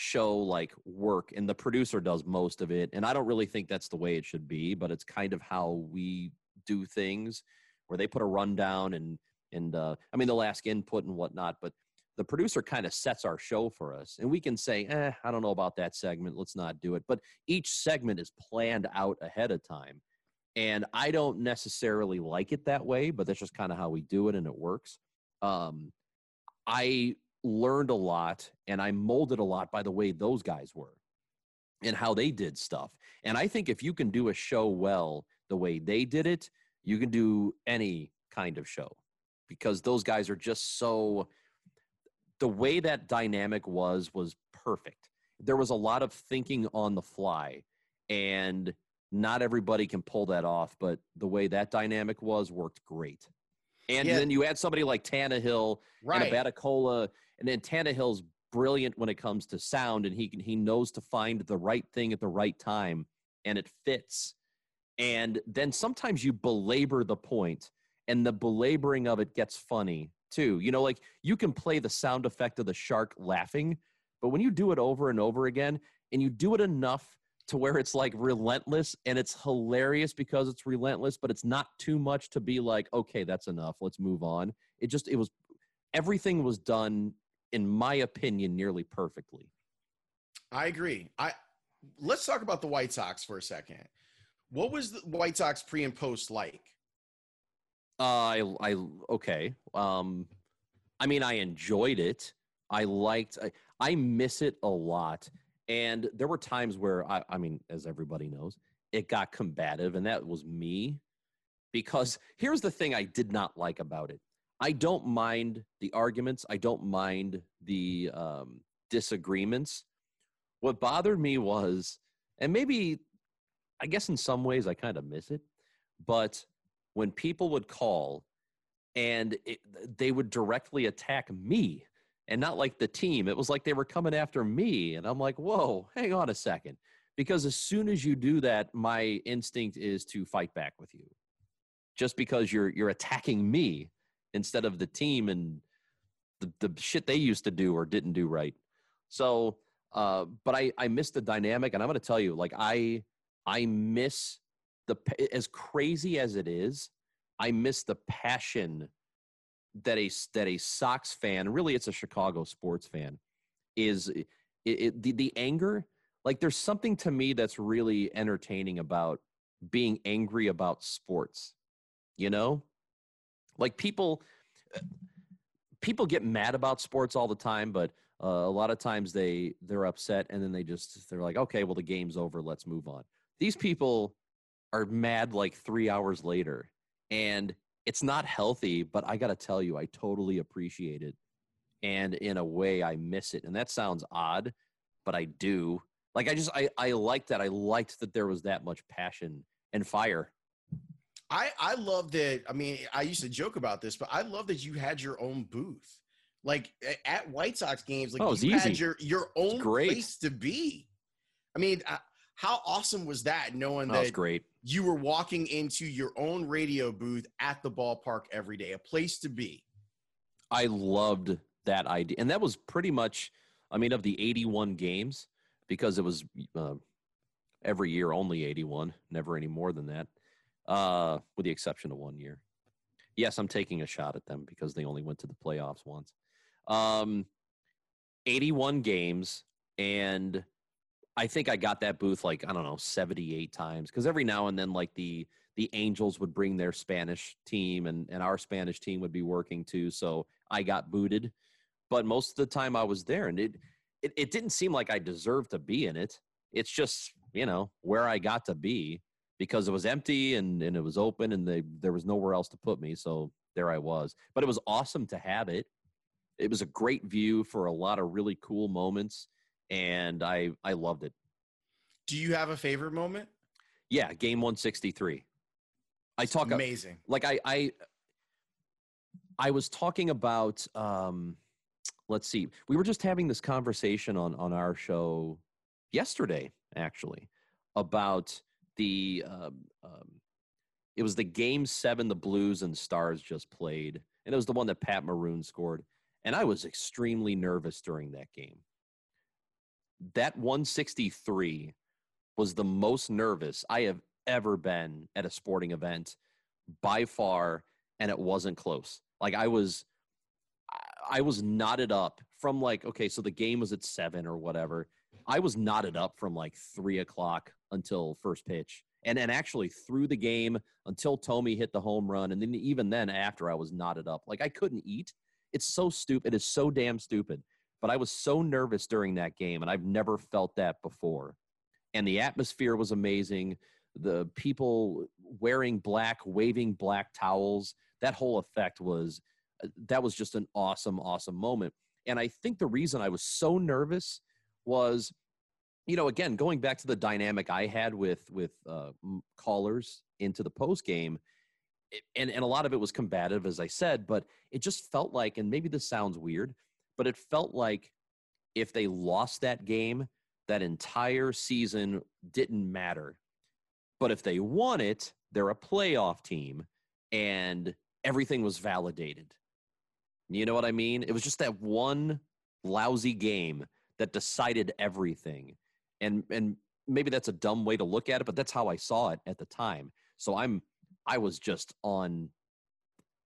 show like work and the producer does most of it and i don't really think that's the way it should be but it's kind of how we do things where they put a rundown and and uh, i mean they'll ask input and whatnot but the producer kind of sets our show for us and we can say eh i don't know about that segment let's not do it but each segment is planned out ahead of time and i don't necessarily like it that way but that's just kind of how we do it and it works. Um, i learned a lot and I molded a lot by the way those guys were and how they did stuff. And I think if you can do a show well the way they did it, you can do any kind of show because those guys are just so the way that dynamic was was perfect. There was a lot of thinking on the fly and not everybody can pull that off, but the way that dynamic was worked great. And
Yeah.
then you add somebody like Tannehill
Right.
and a Batacola, and then Tannehill's brilliant when it comes to sound, and he can he knows to find the right thing at the right time, and it fits. And then sometimes you belabor the point, and the belaboring of it gets funny too. You know, like you can play the sound effect of the shark laughing, but when you do it over and over again, and you do it enough to where it's like relentless and it's hilarious because it's relentless, but it's not too much to be like, okay, that's enough. Let's move on. It just, it was, everything was done, in my opinion, nearly perfectly.
I agree. I let's talk about the White Sox for a second. What was the White Sox pre and post like?
Uh, I, I, okay. Um, I mean, I enjoyed it. I liked, I, I miss it a lot. And there were times where I, I mean, as everybody knows, it got combative, and that was me. Because here's the thing I did not like about it. I don't mind the arguments. I don't mind the um, disagreements. What bothered me was, and maybe, I guess in some ways I kind of miss it, but when people would call and it, they would directly attack me and not like the team, it was like they were coming after me. And I'm like, whoa, hang on a second. Because as soon as you do that, my instinct is to fight back with you just because you're you're attacking me instead of the team and the, the shit they used to do or didn't do right. So, uh, but I I miss the dynamic, and I'm going to tell you, like I I miss the as crazy as it is, I miss the passion that a that a Sox fan, really, it's a Chicago sports fan, is it, it, the the anger. Like, there's something to me that's really entertaining about being angry about sports. You know, like people people get mad about sports all the time, but uh, a lot of times they they're upset and then they just they're like, okay, well the game's over, let's move on. These people are mad like three hours later, and it's not healthy. But I got to tell you, I totally appreciate it, and in a way, I miss it. And that sounds odd, but I do. Like I just I I liked that. I liked that there was that much passion and fire
I I love that. I mean, I used to joke about this, but I love that you had your own booth. Like at White Sox games, like
oh,
you
easy.
had your your own place to be. I mean, uh, how awesome was that? Knowing that,
that great.
you were walking into your own radio booth at the ballpark every day, a place to be.
I loved that idea, and that was pretty much. I mean, of the eighty-one games, because it was uh, every year only eighty-one, never any more than that uh, with the exception of one year. Yes, I'm taking a shot at them because they only went to the playoffs once. Um, 81 games, and I think I got that booth like I don't know 78 times because every now and then like the the Angels would bring their Spanish team and and our Spanish team would be working too, so I got booted. But most of the time I was there, and it it, it didn't seem like I deserved to be in it. It's just you know where I got to be because it was empty and, and it was open and they, there was nowhere else to put me. So there I was. But it was awesome to have it. It was a great view for a lot of really cool moments, and I I loved it.
Do you have a favorite moment?
Yeah, game 163. I talk
amazing.
Like I I I was talking about um let's see. We were just having this conversation on on our show yesterday actually about the um, um, it was the game seven the Blues and Stars just played, and it was the one that Pat Maroon scored, and I was extremely nervous during that game. That 163 was the most nervous I have ever been at a sporting event by far, and it wasn't close. Like I was, I was knotted up from like okay, so the game was at seven or whatever. I was knotted up from like three o'clock until first pitch. And then actually through the game until Thome hit the home run. And then even then after I was knotted up. Like I couldn't eat. It's so stupid. It's so damn stupid. But I was so nervous during that game, and I've never felt that before. And the atmosphere was amazing. The people wearing black, waving black towels, that whole effect was uh, that was just an awesome, awesome moment. And I think the reason I was so nervous was you know, again, going back to the dynamic I had with with uh, callers into the post game, and and a lot of it was combative, as I said, but it just felt like, and maybe this sounds weird, but it felt like if they lost that game, that entire season didn't matter. But if they won it, they're a playoff team, and everything was validated. You know what I mean? It was just that one lousy game that decided everything and and maybe that's a dumb way to look at it but that's how i saw it at the time. So i'm i was just on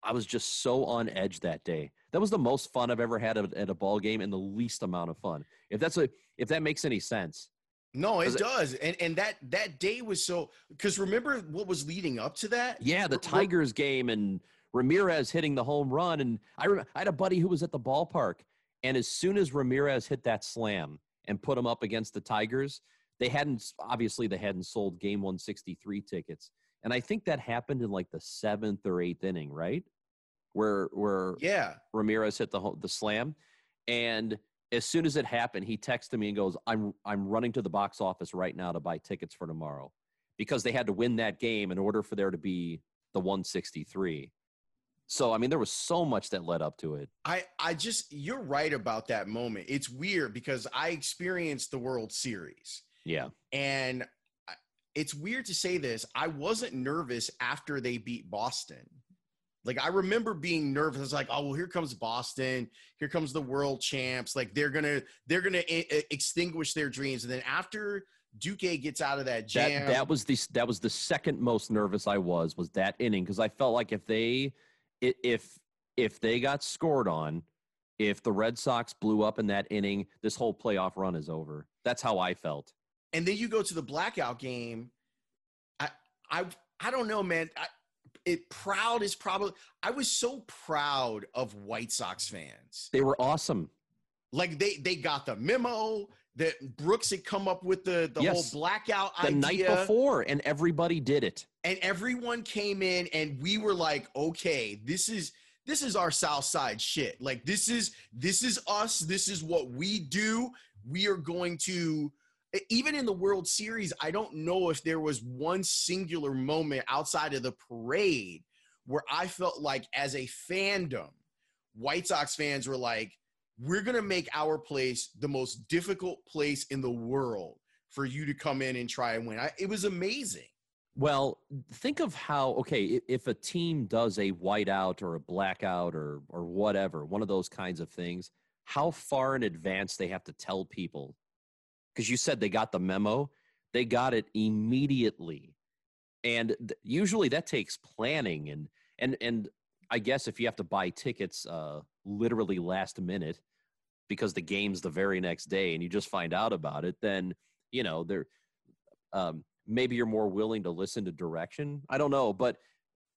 i was just so on edge that day. That was the most fun i've ever had at a ball game and the least amount of fun. If that's a if that makes any sense.
No it does and and that that day was so because remember what was leading up to that?
Yeah the tigers game and ramirez hitting the home run and i remember i had a buddy who was at the ballpark and as soon as ramirez hit that slam and put them up against the Tigers. They hadn't obviously they hadn't sold game 163 tickets. And I think that happened in like the seventh or eighth inning, right? Where where
yeah
Ramirez hit the the slam, and as soon as it happened, he texted me and goes, "I'm I'm running to the box office right now to buy tickets for tomorrow," because they had to win that game in order for there to be the 163. So I mean, there was so much that led up to it.
I I just you're right about that moment. It's weird because I experienced the World Series.
Yeah.
And it's weird to say this. I wasn't nervous after they beat Boston. Like I remember being nervous. I was like, "Oh, well, here comes Boston. Here comes the world champs. Like they're gonna they're gonna I- extinguish their dreams." And then after Duque gets out of that jam,
That that was the that was the second most nervous I was was that inning because I felt like if they if if they got scored on, if the Red Sox blew up in that inning, this whole playoff run is over. That's how I felt.
and then you go to the blackout game. I I I don't know, man. I, it proud is probably. I was so proud of White Sox fans.
They were awesome.
Like they they got the memo that Brooks had come up with the the
Yes.
whole blackout
The
idea.
night before, and everybody did it.
And everyone came in and we were like okay this is this is our south side shit. Like this is this is us. This is what we do. We are going to even in the world series i don't know if there was one singular moment outside of the parade where i felt like as a fandom white sox fans were like we're going to make our place the most difficult place in the world for you to come in and try and win. I, it was amazing
Well, think of how okay if a team does a whiteout or a blackout or or whatever, one of those kinds of things, how far in advance they have to tell people. Because you said they got the memo, they got it immediately, and th- usually that takes planning and and and I guess if you have to buy tickets uh, literally last minute because the game's the very next day and you just find out about it, then you know they're um, maybe you're more willing to listen to direction. I don't know, but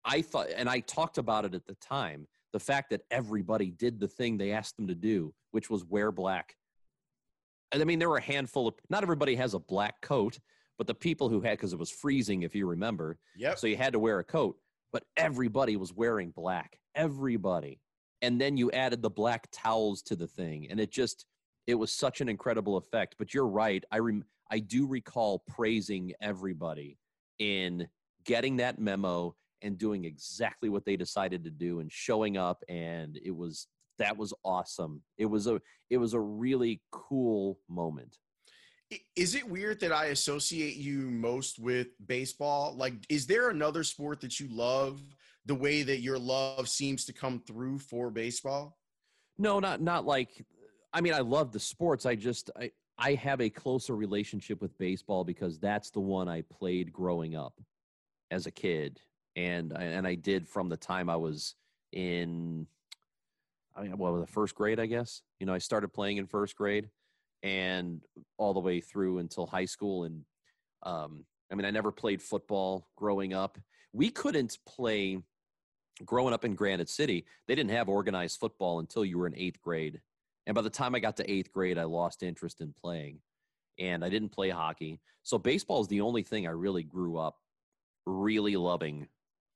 I thought, and I talked about it at the time, the fact that everybody did the thing they asked them to do, which was wear black. And I mean, there were a handful of, not everybody has a black coat, but the people who had, because it was freezing, if you remember,
yep
so you had to wear a coat, but everybody was wearing black. Everybody. And then you added the black towels to the thing. And it just, it was such an incredible effect. But you're right. I rem- I do recall praising everybody in getting that memo and doing exactly what they decided to do and showing up and it was that was awesome. It was a it was a really cool moment.
Is it weird that I associate you most with baseball? Like, is there another sport that you love the way that your love seems to come through for baseball?
No, not not like I mean I love the sports. I just I I have a closer relationship with baseball because that's the one I played growing up as a kid and I, and I did from the time I was in I mean well the first grade I guess. You know, I started playing in first grade and all the way through until high school and um I mean I never played football growing up. We couldn't play growing up in Granite City, they didn't have organized football until you were in eighth grade. And by the time I got to eighth grade, I lost interest in playing. And I didn't play hockey. So baseball is the only thing I really grew up really loving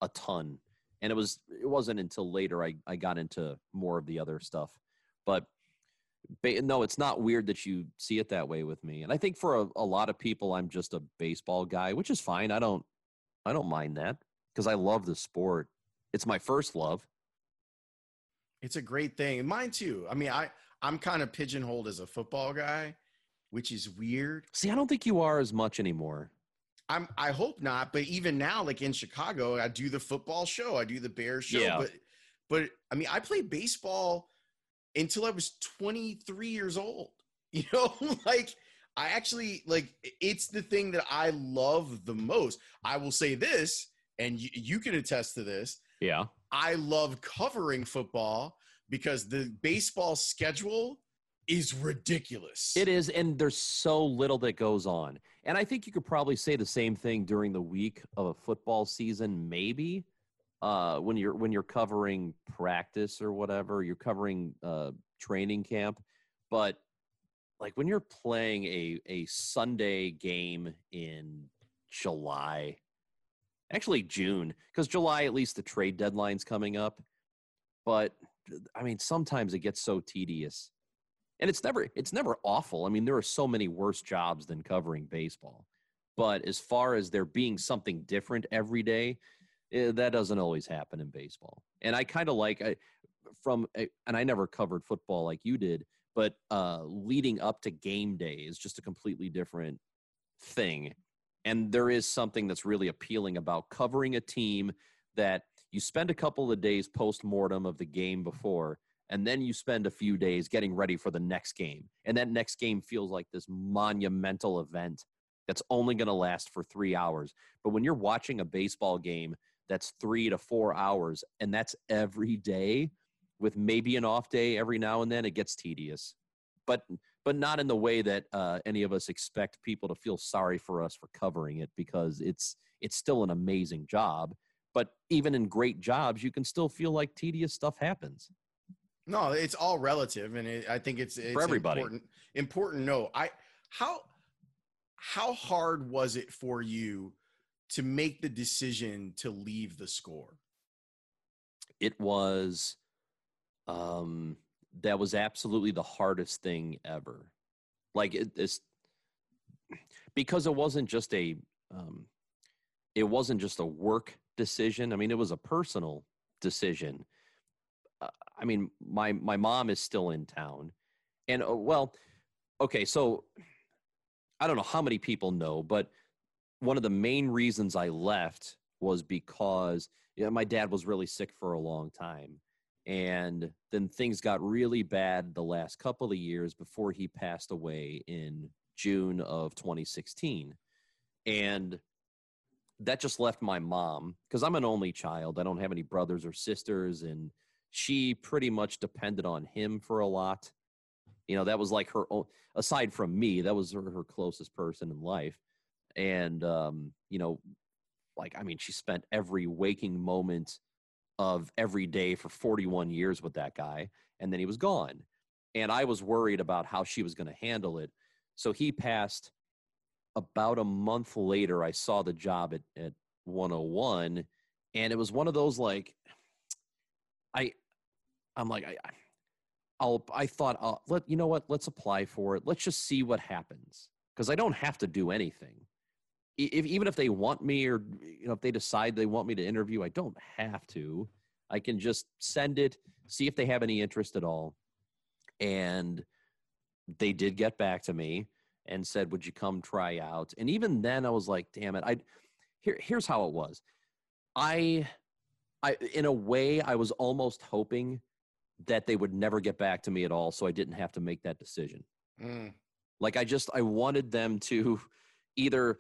a ton. And it was it wasn't until later I, I got into more of the other stuff. But ba- no, it's not weird that you see it that way with me. And I think for a, a lot of people, I'm just a baseball guy, which is fine. I don't I don't mind that because I love the sport. It's my first love.
It's a great thing. And mine too. I mean, I, I'm kind of pigeonholed as a football guy, which is weird.
See, I don't think you are as much anymore.
I'm I hope not, but even now, like in Chicago, I do the football show, I do the Bears show,
Yeah.
but but I mean, I played baseball until I was 23 years old. You know, like I actually like it's the thing that I love the most. I will say this, and you, you can attest to this.
Yeah.
I love covering football because the baseball schedule is ridiculous.
It is, and there's so little that goes on. And I think you could probably say the same thing during the week of a football season, maybe. Uh, when you're when you're covering practice or whatever, you're covering uh, training camp. But like when you're playing a a Sunday game in July, actually June, because July at least the trade deadline's coming up. But I mean, sometimes it gets so tedious and it's never it's never awful. I mean, there are so many worse jobs than covering baseball. But as far as there being something different every day, eh, that doesn't always happen in baseball. And I kind of like I, from and I never covered football like you did, but uh, leading up to game day is just a completely different thing. And there is something that's really appealing about covering a team that you spend a couple of days post mortem of the game before and then you spend a few days getting ready for the next game. And that next game feels like this monumental event that's only going to last for three hours. But when you're watching a baseball game that's three to four hours and that's every day with maybe an off day every now and then it gets tedious. But but not in the way that uh, any of us expect people to feel sorry for us for covering it because it's it's still an amazing job but even in great jobs you can still feel like tedious stuff happens
no, it's all relative, and it, I think it's, it's
for everybody.
Important, important. No, I how how hard was it for you to make the decision to leave the score?
It was, um, that was absolutely the hardest thing ever. Like it, it's because it wasn't just a, um, it wasn't just a work decision. I mean, it was a personal decision I mean, my my mom is still in town, and uh, well, okay, so I don't know how many people know, but one of the main reasons I left was because you know, my dad was really sick for a long time. And then things got really bad the last couple of years before he passed away in June of 2016. And that just left my mom because I'm an only child. I don't have any brothers or sisters. And she pretty much depended on him for a lot. You know, that was like her own, aside from me, that was her, her closest person in life. And, um, you know, like, I mean, she spent every waking moment of every day for 41 years with that guy. And then he was gone. And I was worried about how she was going to handle it. So he passed about a month later. I saw the job at, at 101. And it was one of those like, I I'm like I I'll I thought I'll let you know what let's apply for it. Let's just see what happens because I don't have to do anything. If, even if they want me or you know if they decide they want me to interview, I don't have to. I can just send it, see if they have any interest at all. And they did get back to me and said, "Would you come try out?" And even then, I was like, "Damn it!" I here here's how it was. I I in a way I was almost hoping that they would never get back to me at all so I didn't have to make that decision. Mm. Like I just I wanted them to either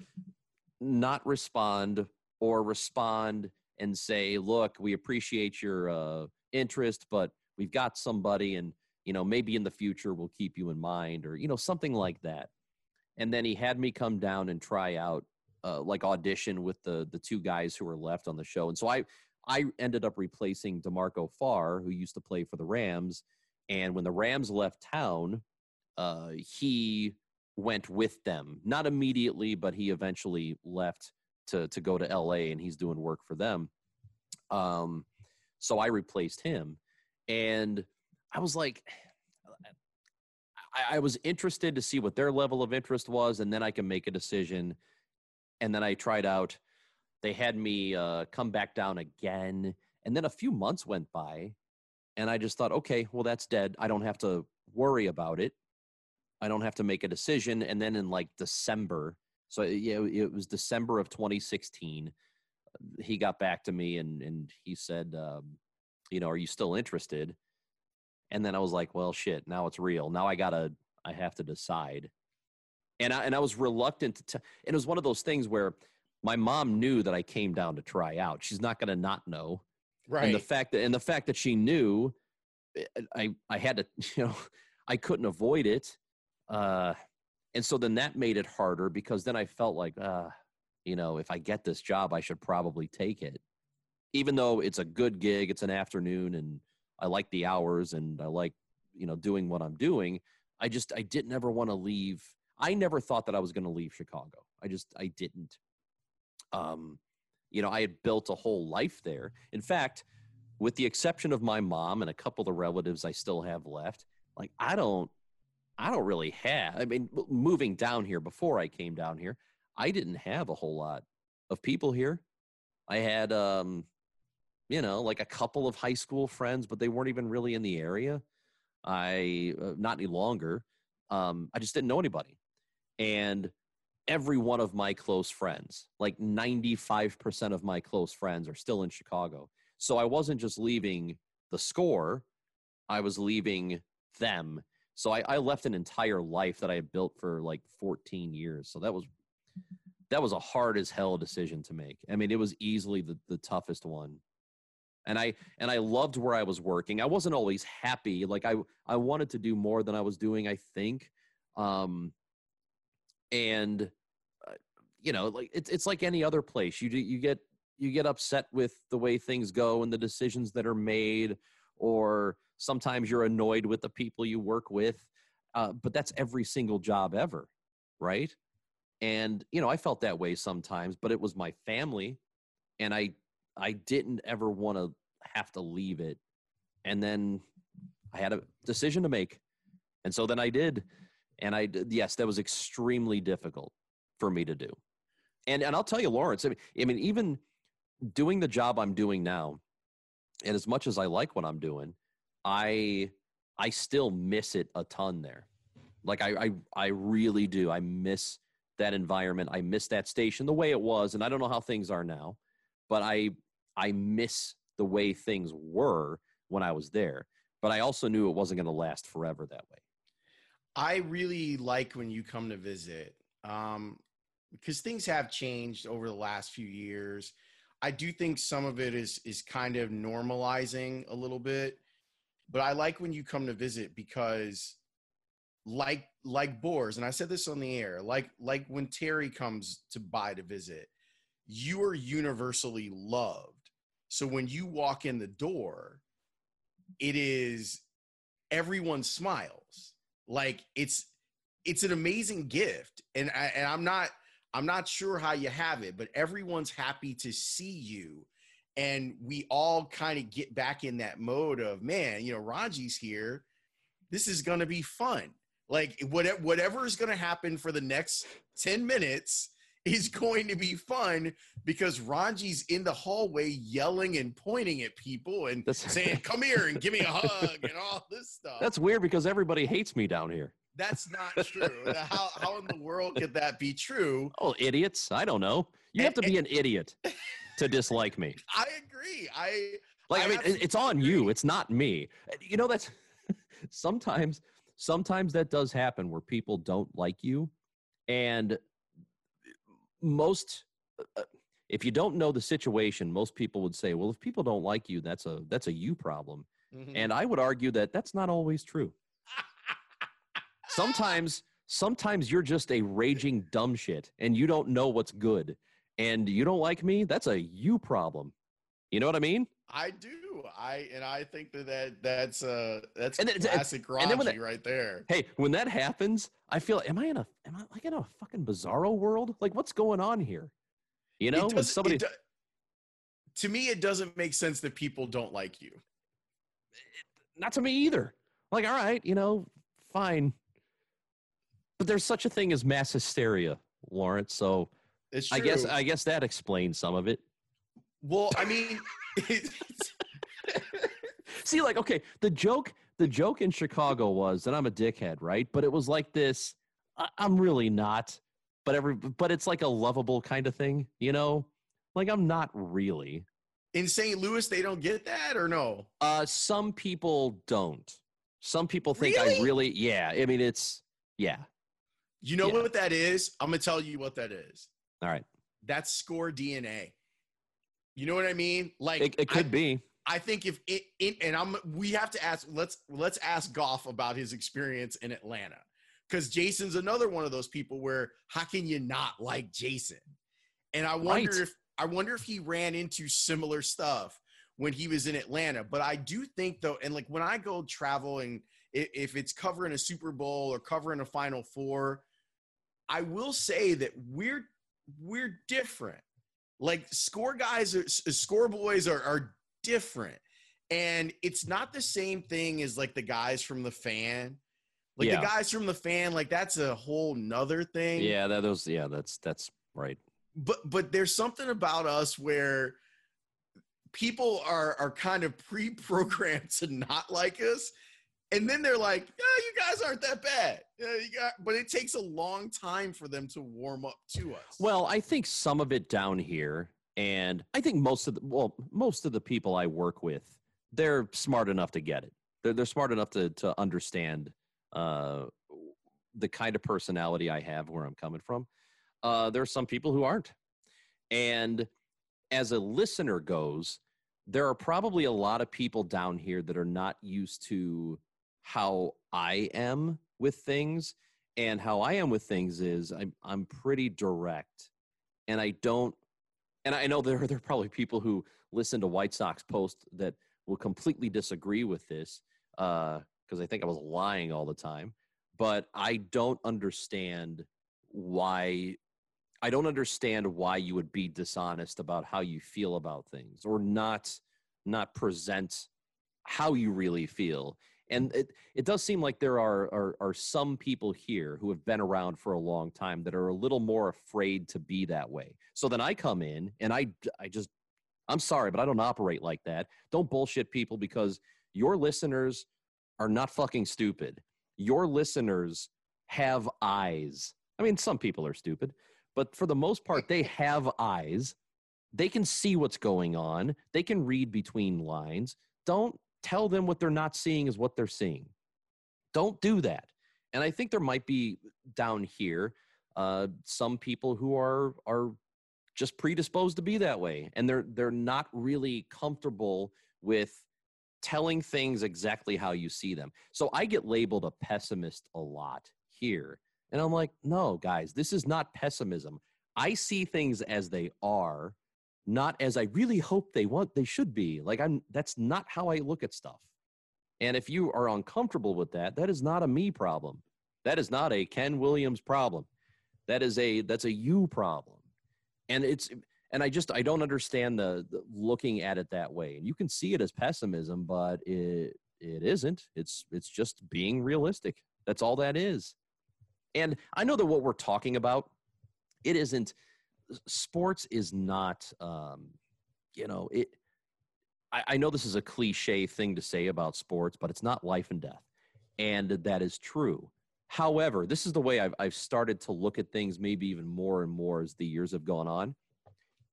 not respond or respond and say, "Look, we appreciate your uh, interest, but we've got somebody and you know, maybe in the future we'll keep you in mind or you know, something like that." And then he had me come down and try out uh, like audition with the the two guys who were left on the show. And so I I ended up replacing DeMarco Farr, who used to play for the Rams. And when the Rams left town, uh, he went with them. Not immediately, but he eventually left to to go to LA, and he's doing work for them. Um, so I replaced him, and I was like, I, I was interested to see what their level of interest was, and then I can make a decision. And then I tried out they had me uh, come back down again. And then a few months went by, and I just thought, okay, well, that's dead. I don't have to worry about it. I don't have to make a decision. And then in like December, so yeah, it was December of 2016, he got back to me and, and he said, um, you know, are you still interested? And then I was like, well, shit, now it's real. Now I gotta, I have to decide. And I, and I was reluctant to, t- and it was one of those things where my mom knew that I came down to try out. She's not going to not know.
Right.
And the fact that and the fact that she knew, eh, I I had to you know I couldn't avoid it, uh, and so then that made it harder because then I felt like uh, you know if I get this job I should probably take it, even though it's a good gig, it's an afternoon, and I like the hours and I like you know doing what I'm doing. I just I didn't ever want to leave. I never thought that I was going to leave Chicago. I just I didn't um, you know, I had built a whole life there. In fact, with the exception of my mom and a couple of relatives I still have left, like I don't, I don't really have. I mean, moving down here before I came down here, I didn't have a whole lot of people here. I had, um, you know, like a couple of high school friends, but they weren't even really in the area. I uh, not any longer. Um, I just didn't know anybody, and every one of my close friends, like ninety five percent of my close friends, are still in Chicago. So I wasn't just leaving the score; I was leaving them. So I, I left an entire life that I had built for like fourteen years. So that was that was a hard as hell decision to make. I mean, it was easily the, the toughest one. And I and I loved where I was working. I wasn't always happy. Like I I wanted to do more than I was doing, I think. Um and uh, you know, like it's it's like any other place. You do, you get you get upset with the way things go and the decisions that are made or sometimes you're annoyed with the people you work with. Uh, but that's every single job ever, right? and you know i felt that way sometimes but it was my family and i i didn't ever want to have to leave it. And then i had a decision to make. And so then i did. And i yes that was extremely difficult for me to do. And and i'll tell you lawrence i mean, I mean even doing the job i'm doing now and as much as i like what i'm doing i i still miss it a ton there. Like i i, I really do. I miss that environment. I miss that station the way it was, and I don't know how things are now, but I I miss the way things were when I was there. But I also knew it wasn't going to last forever that way.
I really like when you come to visit um, because things have changed over the last few years. I do think some of it is is kind of normalizing a little bit, but I like when you come to visit because like like Boers, and I said this on the air, like like when Terry comes to buy to visit, you are universally loved. So when you walk in the door, it is everyone smiles. Like it's it's an amazing gift, and I, and I'm not I'm not sure how you have it, but everyone's happy to see you. And we all kind of get back in that mode of, man, you know, Rongey's here. This is going to be fun like whatever whatever is going to happen for the next 10 minutes is going to be fun because Rongey's in the hallway yelling and pointing at people and
That's-
saying, "Come here and give me a hug" and all this stuff.
That's weird because everybody hates me down here.
That's not true. how how in the world could that be true?
Oh, idiots! I don't know. You have to be an idiot to dislike me.
I agree. I
Like, I,
I
mean, it's on
absolutely
you. It's not me. You know, that's sometimes, sometimes that does happen where people don't like you. And most, uh, if you don't know the situation, most people would say, well, if people don't like you, that's a, that's a you problem.
Mhm.
And I would argue that that's not always true. Sometimes, sometimes you're just a raging dumb shit and you don't know what's good. And you don't like me, that's a you problem. You know what I mean?
I do. I and I think that, that that's uh that's
And then
classic
and then when
Rongey right there.
Hey, when that happens, I feel am I in a am I like in a fucking bizarro world? Like what's going on here? You know, somebody
do- to me, it doesn't make sense that people don't like you.
not to me either. Like, all right, you know, fine. But there's such a thing as mass hysteria, Lawrence. So
It's true.
I guess I guess that explains some of it.
well, I mean,
See, like, okay, the joke, the joke in Chicago was that I'm a dickhead, right? But it was like this. I, I'm really not. But every, but it's like a lovable kind of thing, you know. Like I'm not really.
in St. Louis, they don't get that, or no?
Uh, some people don't. Some people think I
Really?
really, yeah. I mean, it's yeah.
You know
Yeah.
what that is? I'm gonna tell you what that is.
All right,
That's score DNA. You know what I mean? Like
it, it could
I,
be.
I think if it, it and I'm we have to ask let's let's ask Goff about his experience in Atlanta. Because Jason's another one of those people where how can you not like Jason? And I wonder
Right.
if I wonder if he ran into similar stuff when he was in Atlanta. But I do think though, and like when I go travel and if it's covering a Super Bowl or covering a Final Four, I will say that we're we're different. Like score guys are score boys are are different. And it's not the same thing as like the guys from the fan. Like
Yeah.
the guys from the fan, like that's a whole nother thing.
Yeah, that those. Yeah, that's that's right.
But but there's something about us where people are are kind of pre-programmed to not like us. And then they're like, yeah, you guys aren't that bad. Yeah, you got, but it takes a long time for them to warm up to us.
Well, I think some of it down here, and I think most of the well, most of the people I work with, they're smart enough to get it. They're they're smart enough to to understand uh, the kind of personality I have, where I'm coming from. Uh, there are some people who aren't, and as a listener goes, there are probably a lot of people down here that are not used to how I am with things. And how I am with things is I'm I'm pretty direct, and I don't. And I know there there are probably people who listen to White Sox post that will completely disagree with this uh, because I think I was lying all the time. But I don't understand why. I don't understand why you would be dishonest about how you feel about things or not not present how you really feel and it, it does seem like there are, are are some people here who have been around for a long time that are a little more afraid to be that way. So then i come in and i i just i'm sorry but i don't operate like that. Don't bullshit people because your listeners are not fucking stupid. Your listeners have eyes. I mean some people are stupid but for the most part they have eyes. They can see what's going on. They can read between lines. Don't tell them what they're not seeing is what they're seeing. Don't do that. And i think there might be down here uh, some people who are are just predisposed to be that way and they're they're not really comfortable with telling things exactly how you see them. So i get labeled a pessimist a lot here and i'm like no guys this is not pessimism. I see things as they are not as I really hope they want they should be. Like I'm that's not how I look at stuff. And if you are uncomfortable with that, that is not a me problem. That is not a Ken Williams problem. That is a that's a you problem. And it's and I just I don't understand the, the looking at it that way. And you can see it as pessimism, but it it isn't. It's it's just being realistic. That's all that is. And I know that what we're talking about it isn't sports is not um you know it I, I know this is a cliche thing to say about sports but it's not life and death and that is true. However this is the way I've, I've started to look at things maybe even more and more as the years have gone on.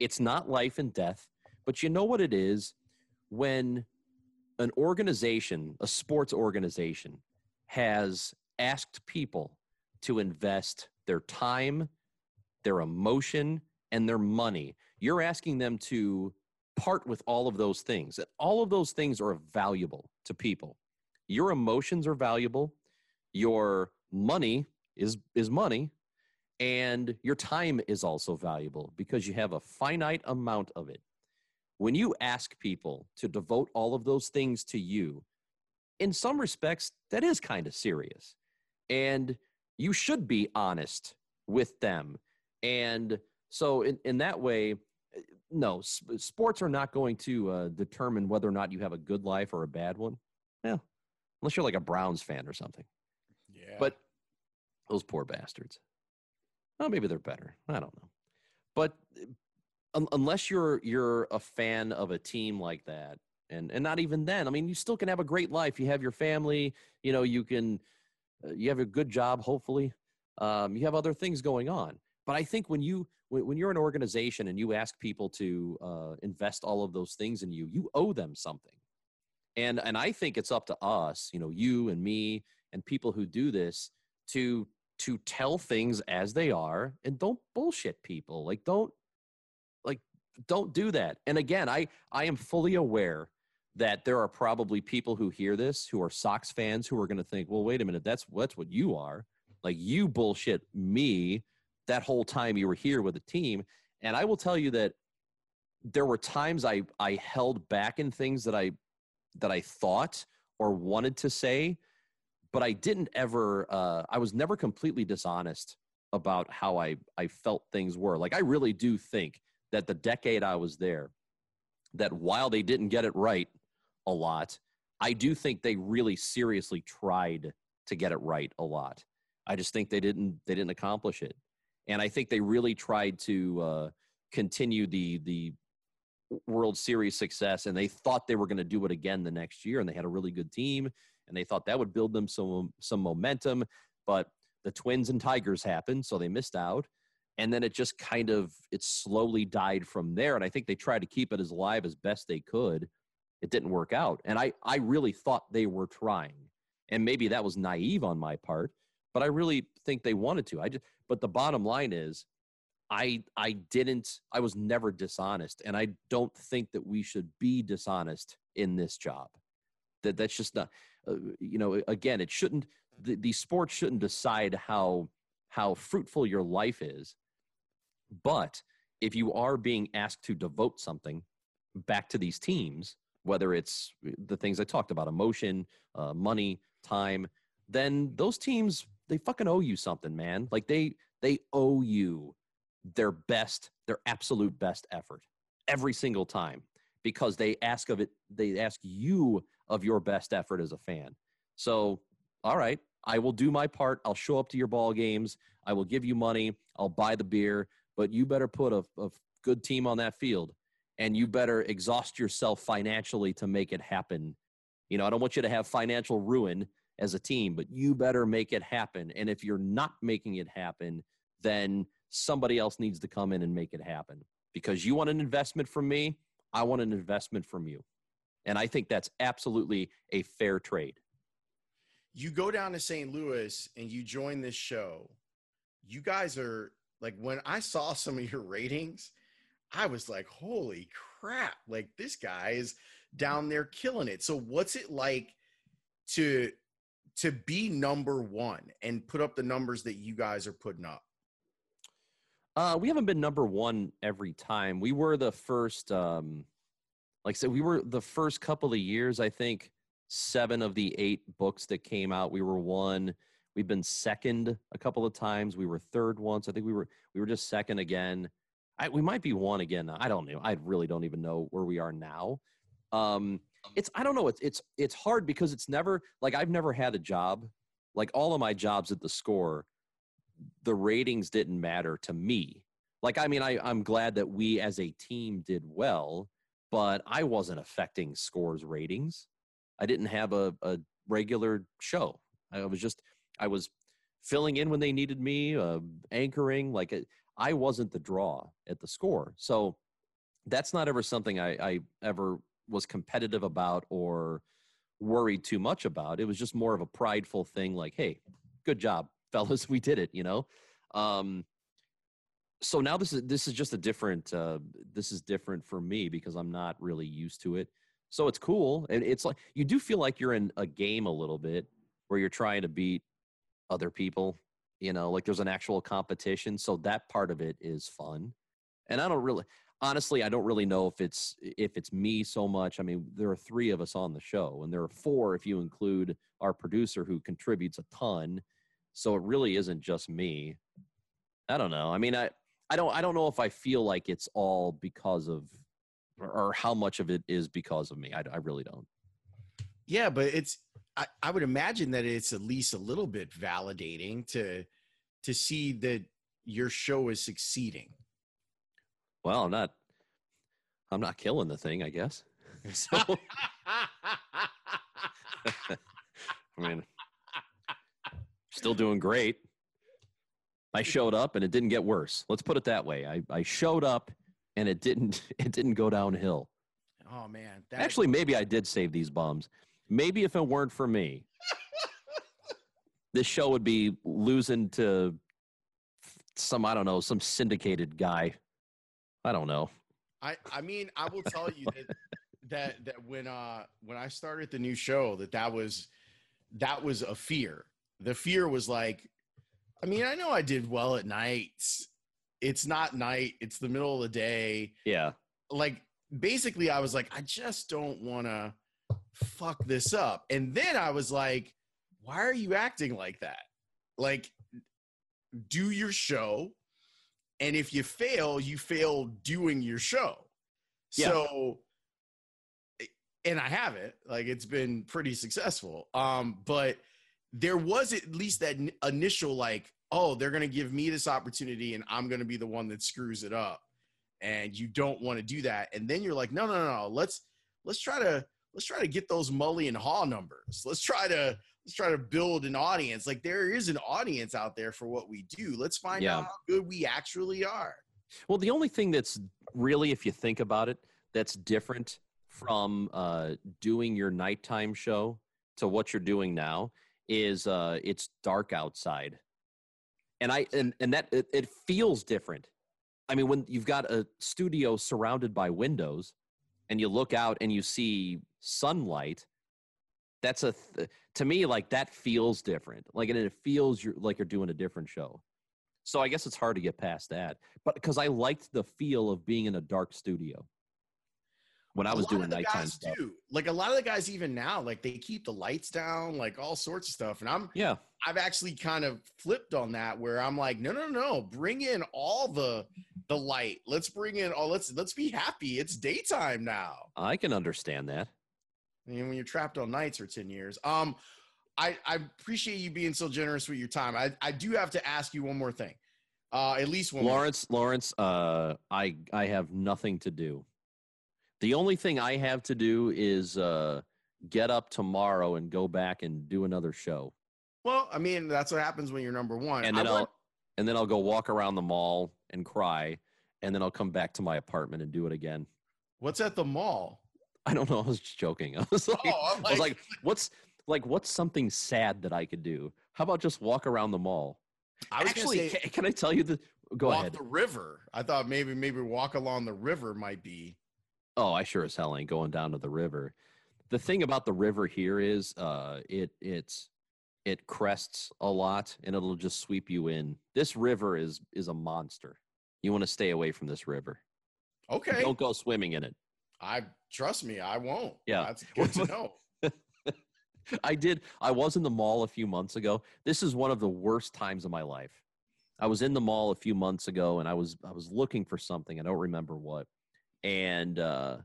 It's not life and death but you know what it is? When an organization a sports organization has asked people to invest their time their emotion and their money. You're asking them to part with all of those things. All of those things are valuable to people. Your emotions are valuable. Your money is is money and your time is also valuable because you have a finite amount of it. When you ask people to devote all of those things to you, in some respects that is kind of serious. And you should be honest with them and so, in, in that way, no, sp- sports are not going to uh, determine whether or not you have a good life or a bad one. Yeah, unless you're like a Browns fan or something.
yeah.
But those poor bastards. Well, maybe they're better. I don't know. But un- unless you're you're a fan of a team like that, and and not even then, I mean, you still can have a great life. You have your family. You know, you can. Uh, you have a good job, hopefully. Um, you have other things going on. But I think when you when, you're an organization and you ask people to uh, invest all of those things in you, you owe them something. And and I think it's up to us, you know, you and me and people who do this to to tell things as they are and don't bullshit people. Like don't like don't do that. And again, I I am fully aware that there are probably people who hear this who are Sox fans who are going to think, "Well, wait a minute, that's that's what you are." Like you bullshit me that whole time you were here with the team. And I will tell you that there were times I I held back in things that I that I thought or wanted to say, but I didn't ever. Uh, I was never completely dishonest about how I I felt things were. Like I really do think that the decade I was there, that while they didn't get it right a lot, I do think they really seriously tried to get it right a lot. I just think they didn't they didn't accomplish it, and I think they really tried to uh, continue the the World Series success, and they thought they were going to do it again the next year, and they had a really good team, and they thought that would build them some some momentum. But the Twins and Tigers happened, so they missed out, and then it just kind of it slowly died from there. And I think they tried to keep it as alive as best they could. It didn't work out, and I I really thought they were trying, and maybe that was naive on my part, but I really think they wanted to. I just but the bottom line is I I didn't I was never dishonest and I don't think that we should be dishonest in this job. That that's just not uh, you know again it shouldn't the, the sport shouldn't decide how how fruitful your life is. But if you are being asked to devote something back to these teams, whether it's the things I talked about, emotion, uh, money, time, then those teams they fucking owe you something, man. Like they they owe you their best, their absolute best effort every single time because they ask of it, they ask you of your best effort as a fan. So, all right, I will do my part. I'll show up to your ball games. I will give you money. I'll buy the beer, but you better put a, a good team on that field and you better exhaust yourself financially to make it happen. You know, I don't want you to have financial ruin as a team, but you better make it happen. And if you're not making it happen, then somebody else needs to come in and make it happen. Because you want an investment from me i want an investment from you. And i think that's absolutely a fair trade.
You go down to st louis and you join this show. You guys are like when i saw some of your ratings i was like holy crap. Like this guy is down there killing it. So what's it like to to be number one and put up the numbers that you guys are putting up
uh, we haven't been number one every time. We were the first, um, like I said, we were the first couple of years. I think seven of the eight books that came out, we were one. We've been second a couple of times. We were third once. I think we were we were just second again. I, we might be one again. I don't know. I really don't even know where we are now. Um, it's I don't know. It's it's it's hard because it's never like I've never had a job. Like all of my jobs at the score the ratings didn't matter to me. Like, I mean, I, I'm glad that we as a team did well, but I wasn't affecting scores ratings. I didn't have a, a regular show. I was just, I was filling in when they needed me, uh, anchoring. Like, I wasn't the draw at the score. So that's not ever something I, I ever was competitive about or worried too much about. It was just more of a prideful thing like, hey, good job fellas, we did it, you know? Um, so now this is this is just a different uh, this is different for me because I'm not really used to it. So it's cool. And it's like you do feel like you're in a game a little bit where you're trying to beat other people, you know, like there's an actual competition. So that part of it is fun. And I don't really honestly, I don't really know if it's if it's me so much. I mean, there are three of us on the show, and there are four if you include our producer who contributes a ton so it really isn't just me. I don't know. I mean, I I don't I don't know if I feel like it's all because of or, or how much of it is because of me. I, I really don't.
Yeah, but it's I, I would imagine that it's at least a little bit validating to to see that your show is succeeding.
Well, I'm not I'm not killing the thing, I guess. So I mean still doing great. I showed up and it didn't get worse. Let's put it that way. I, I showed up and it didn't it didn't go downhill.
Oh man.
Actually, maybe I did save these bums. Maybe if it weren't for me, this show would be losing to some I don't know, some syndicated guy. I don't know.
I I mean, I will tell you that that that when uh when I started the new show that that was that was a fear the fear was like, I mean, I know I did well at nights. It's not night, it's the middle of the day.
Yeah.
Like basically I was like, I just don't want to fuck this up. And then I was like, why are you acting like that? Like do your show and if you fail, you fail doing your show. Yeah. So and I have it. Like it's been pretty successful. Um but there was at least that initial like, oh, they're gonna give me this opportunity and I'm gonna be the one that screws it up. And you don't want to do that. And then you're like, no, no, no, no. Let's let's try to let's try to get those Mully and Haw numbers. Let's try to let's try to build an audience. Like there is an audience out there for what we do. Let's find
Yeah.
out how good we actually are.
Well, the only thing that's really, if you think about it, that's different from uh, doing your nighttime show to what you're doing now is uh, it's dark outside, and I and and that it, it feels different. I mean, when you've got a studio surrounded by windows, and you look out and you see sunlight, that's a th- to me like that feels different. Like and it feels you're like you're doing a different show. So I guess it's hard to get past that. But because I liked the feel of being in a dark studio when I was doing nighttime stuff.
do. Like a lot of the guys even now, like they keep the lights down, like all sorts of stuff. And I'm
Yeah.
I've actually kind of flipped on that where I'm like, no, no, no, bring in all the the light. Let's bring in all let's let's be happy. It's daytime now.
I can understand that.
I mean, when you're trapped on nights for 10 years. Um, I, I appreciate you being so generous with your time. I, I do have to ask you one more thing. Uh, at least one more.
Lawrence, Lawrence, uh, I I have nothing to do. The only thing I have to do is uh, get up tomorrow and go back and do another show,
Well, I mean, that's what happens when you're number one.
and then I'll
want-
and then I'll go walk around the mall and cry, and then I'll come back to my apartment and do it again.
what's at the mall?
I don't know. I was just joking. I was like,
Oh, I'm
I was like, what's like what's something sad that I could do? How about just walk around the mall?
I was
Actually,
say
can, can I tell you the? Go ahead.
the river. I thought maybe maybe walk along the river might be.
Oh, I sure as hell ain't going down to the river. The thing about the river here is, uh, it it's it crests a lot and it'll just sweep you in. This river is is a monster. You want to stay away from this river.
Okay.
Don't go swimming in it.
I trust me, I won't.
Yeah.
That's good to know.
I did. I was in the mall a few months ago. This is one of the worst times of my life. I was in the mall a few months ago, and I was I was looking for something. I don't remember what. And uh,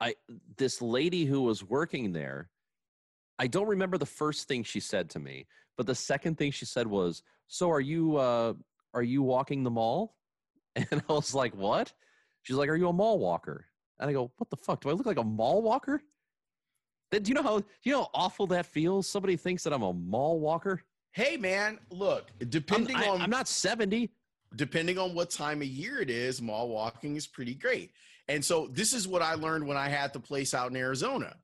I this lady who was working there. I don't remember the first thing she said to me, but the second thing she said was, "So are you uh, are you walking the mall?" And I was like, "What?" She's like, "Are you a mall walker?" And I go, "What the fuck? Do I look like a mall walker?" Then do you know how do you know how awful that feels? Somebody thinks that I'm a mall walker.
Hey man, look,
I'm,
depending
I,
on
I'm not 70.
depending on what time of year it is, mall walking is pretty great. And so this is what I learned when I had the place out in Arizona.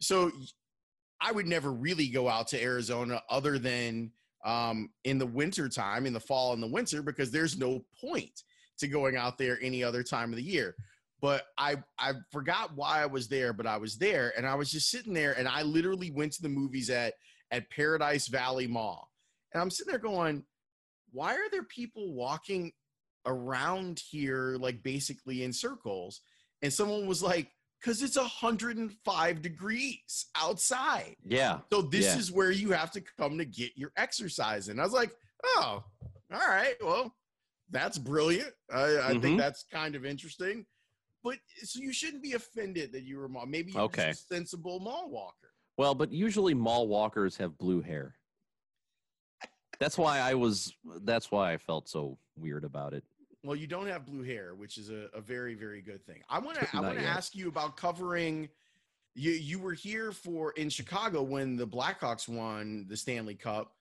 So I would never really go out to Arizona other than um, in the winter time, in the fall and the winter, because there's no point to going out there any other time of the year. But I I forgot why I was there, but I was there and I was just sitting there and I literally went to the movies at at Paradise Valley Mall. And I'm sitting there going, why are there people walking around here like basically in circles? And someone was like, because it's 105 degrees outside.
Yeah.
So this
Yeah.
is where you have to come to get your exercise. And I was like, oh, all right, well, that's brilliant. I, I
Mhm.
think that's kind of interesting. But so you shouldn't be offended that you were a mall. Maybe you're
Okay.
just a sensible mall walker.
Well, but usually mall walkers have blue hair. That's why I was that's why I felt so weird about it.
Well, you don't have blue hair, which is a, a very, very good thing. I want to I want to ask you about covering you you were here for in Chicago when the Blackhawks won the Stanley Cup.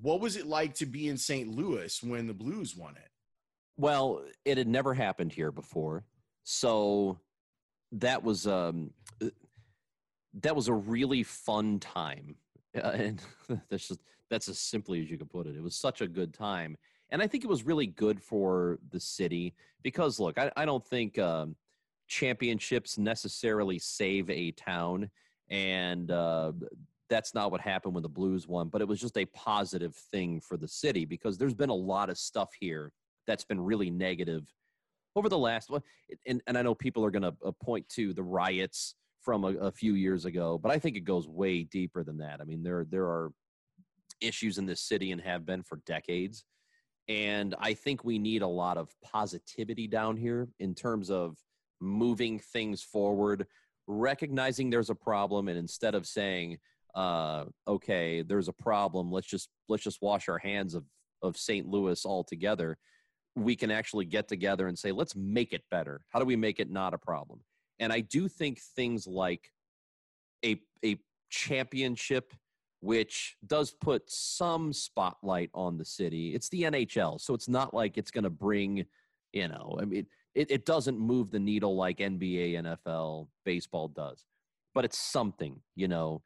What was it like to be in St. Louis when the Blues won it?
Well, it had never happened here before. So that was um uh, that was a really fun time. Uh, and that's just that's as simply as you could put it. It was such a good time. And I think it was really good for the city because look, I, I don't think um, championships necessarily save a town. And uh, that's not what happened when the Blues won, but it was just a positive thing for the city because there's been a lot of stuff here that's been really negative over the last one. And, and I know people are going to point to the riots from a, a few years ago, but I think it goes way deeper than that. I mean, there there are issues in this city and have been for decades. And I think we need a lot of positivity down here in terms of moving things forward, recognizing there's a problem, and instead of saying, uh, okay, there's a problem. Let's just let's just wash our hands of of St. Louis altogether. We can actually get together and say, let's make it better. How do we make it not a problem? And I do think things like a a championship, which does put some spotlight on the city. It's the NHL, so it's not like it's going to bring, you know, I mean, it, it doesn't move the needle like NBA, NFL, baseball does, but it's something, you know.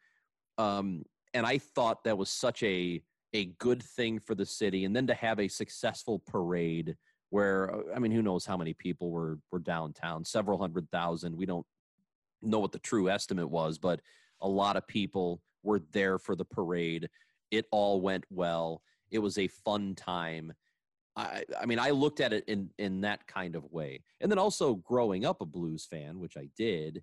Um, and I thought that was such a a good thing for the city, and then to have a successful parade where uh, I mean, who knows how many people were were downtown? Several hundred thousand. We don't know what the true estimate was, but a lot of people were there for the parade. It all went well. It was a fun time. I, I mean, I looked at it in in that kind of way, and then also growing up a Blues fan, which I did.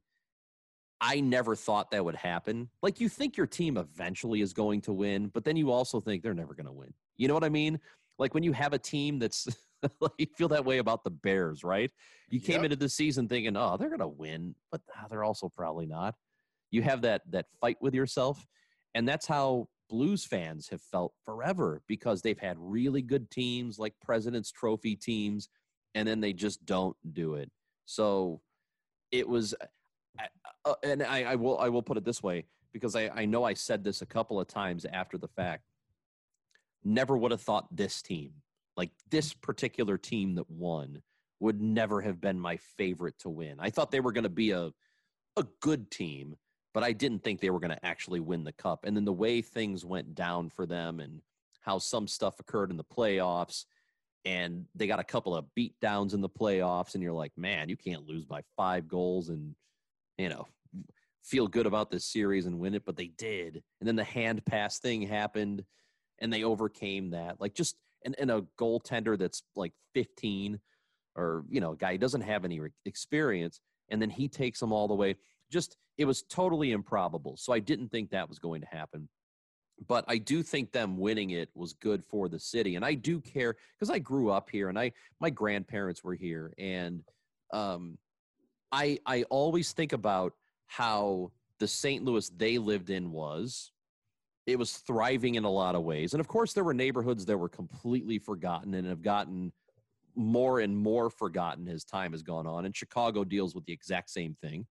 I never thought that would happen. Like you think your team eventually is going to win, but then you also think they're never going to win. You know what I mean? Like when you have a team that's you feel that way about the Bears, right? You came yep. into the season thinking, "Oh, they're going to win," but ah, they're also probably not. You have that that fight with yourself, and that's how Blues fans have felt forever because they've had really good teams like President's Trophy teams, and then they just don't do it. So it was, uh, and I, I will I will put it this way because I, I know I said this a couple of times after the fact. Never would have thought this team like this particular team that won would never have been my favorite to win. I thought they were going to be a a good team, but I didn't think they were going to actually win the cup. And then the way things went down for them and how some stuff occurred in the playoffs and they got a couple of beat downs in the playoffs and you're like, "Man, you can't lose by 5 goals and you know, feel good about this series and win it, but they did. And then the hand pass thing happened and they overcame that. Like just and, and a goaltender that's like 15 or you know a guy who doesn't have any experience and then he takes them all the way just it was totally improbable so i didn't think that was going to happen but i do think them winning it was good for the city and i do care because i grew up here and i my grandparents were here and um i i always think about how the st louis they lived in was it was thriving in a lot of ways. And of course, there were neighborhoods that were completely forgotten and have gotten more and more forgotten as time has gone on. And Chicago deals with the exact same thing,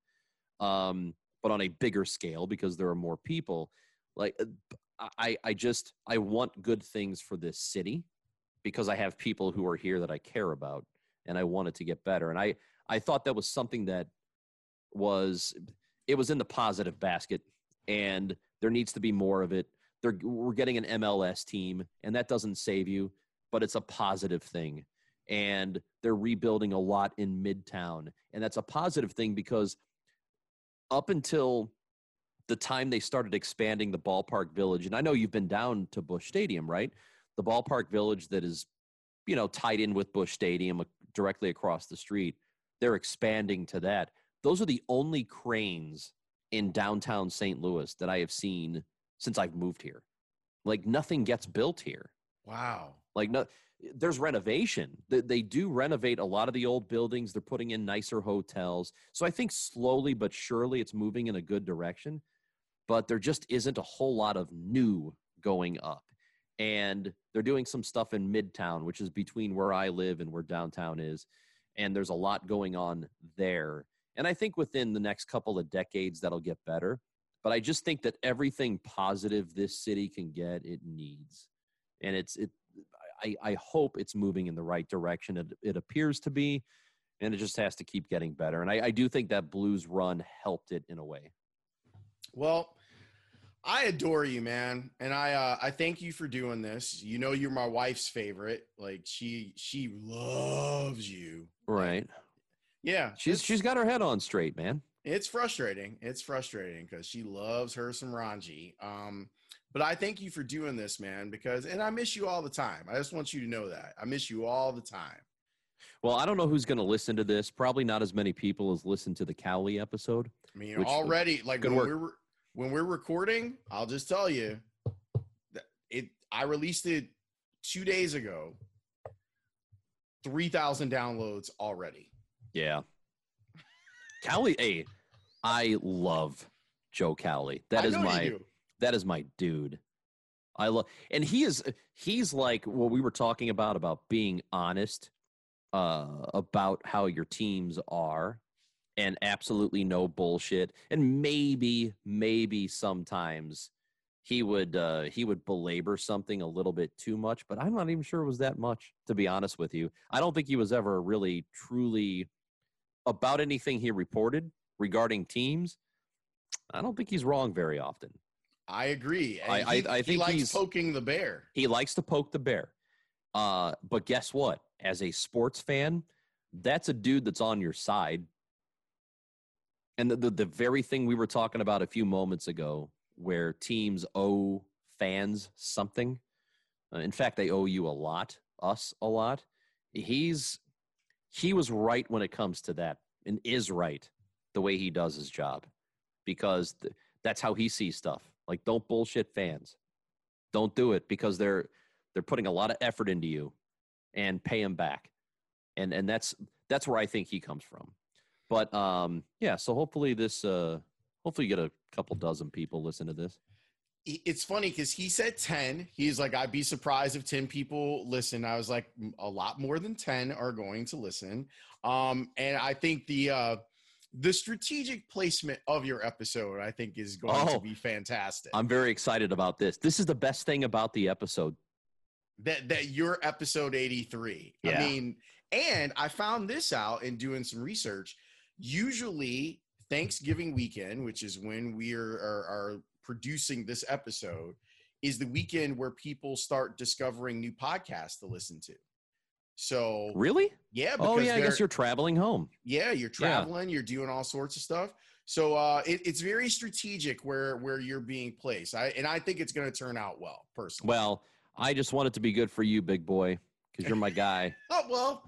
um, but on a bigger scale because there are more people. Like, uh, I, I just, I want good things for this city because I have people who are here that I care about and I want it to get better. And I, I thought that was something that was, it was in the positive basket. And there needs to be more of it. They're, we're getting an MLS team, and that doesn't save you, but it's a positive thing. And they're rebuilding a lot in Midtown. And that's a positive thing because up until the time they started expanding the ballpark village, and I know you've been down to Busch Stadium, right? The ballpark village that is, you know, tied in with Busch Stadium uh, directly across the street. They're expanding to that. Those are the only cranes in downtown St. Louis that I have seen since I've moved here. Like nothing gets built here.
Wow.
Like no there's renovation. They, they do renovate a lot of the old buildings. They're putting in nicer hotels. So I think slowly but surely it's moving in a good direction. But there just isn't a whole lot of new going up. And they're doing some stuff in Midtown, which is between where I live and where downtown is. And there's a lot going on there. And I think within the next couple of decades, that'll get better. But I just think that everything positive this city can get, it needs. And it's, it, I, I hope it's moving in the right direction. It, it appears to be, and it just has to keep getting better. And I, I do think that Blues run helped it in a way.
Well, I adore you, man, and I uh, I thank you for doing this. You know, you're my wife's favorite. Like she she loves you.
Right.
Yeah,
she's she's got her head on straight, man.
It's frustrating. It's frustrating because she loves her some Rongey. Um, but I thank you for doing this, man, because and I miss you all the time. I just want you to know that I miss you all the time.
Well, I don't know who's going to listen to this. Probably not as many people as listened to the Cowley episode.
I mean, already like when work. we're when we're recording, I'll just tell you that it. I released it two days ago. Three thousand downloads already.
Yeah. Cowley, hey, I love Joe Cowley. That is my That is my dude. I love, and he is he's like what we were talking about about being honest uh, about how your teams are, and absolutely no bullshit. And maybe, maybe sometimes he would uh, he would belabor something a little bit too much, but I'm not even sure it was that much. To be honest with you, I don't think he was ever really truly about anything he reported regarding teams. I don't think he's wrong very often.
I agree.
I- I-
he,
I
he
think
likes
he's-
poking the bear.
He likes to poke the bear. Uh, but guess what? As a sports fan, that's a dude that's on your side. And the, the, the very thing we were talking about a few moments ago, where teams owe fans something. Uh, in fact, they owe you a lot, us a lot. He's he was right when it comes to that, and is right the way he does his job, because th- that's how he sees stuff. Like, don't bullshit fans. Don't do it because they're they're putting a lot of effort into you, and pay them back, and and that's that's where I think he comes from. But um, yeah. So hopefully this uh, hopefully you get a couple dozen people listen to this.
It's funny because he said 10. He's like, I'd be surprised if 10 people listen. I was like, a lot more than 10 are going to listen. Um, and I think the uh the strategic placement of your episode, I think, is going
Oh.
to be fantastic.
I'm very excited about this. This is the best thing about the episode.
that that you're episode 83 i mean and i found this out in doing some research usually thanksgiving weekend which is when we are, are, are producing this episode is the weekend where people start discovering new podcasts to listen to so
Really?
yeah
Oh yeah, I guess you're traveling home.
yeah you're
Yeah.
traveling you're doing all sorts of stuff so uh it, it's very strategic where where you're being placed i and i think it's going to turn out well personally
Well, I just want it to be good for you, big boy, because you're my guy.
Oh well,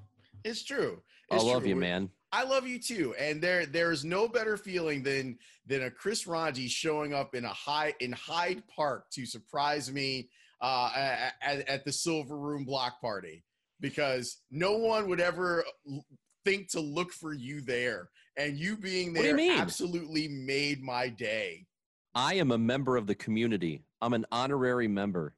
it's true.
I love
true.
you, man.
I love you too. And there there is no better feeling than than a Chris Rongey showing up in a high in Hyde Park to surprise me uh, at, at the Silver Room block party because no one would ever think to look for you there. And you being there
you
absolutely made my day.
I am a member of the community. I'm an honorary member.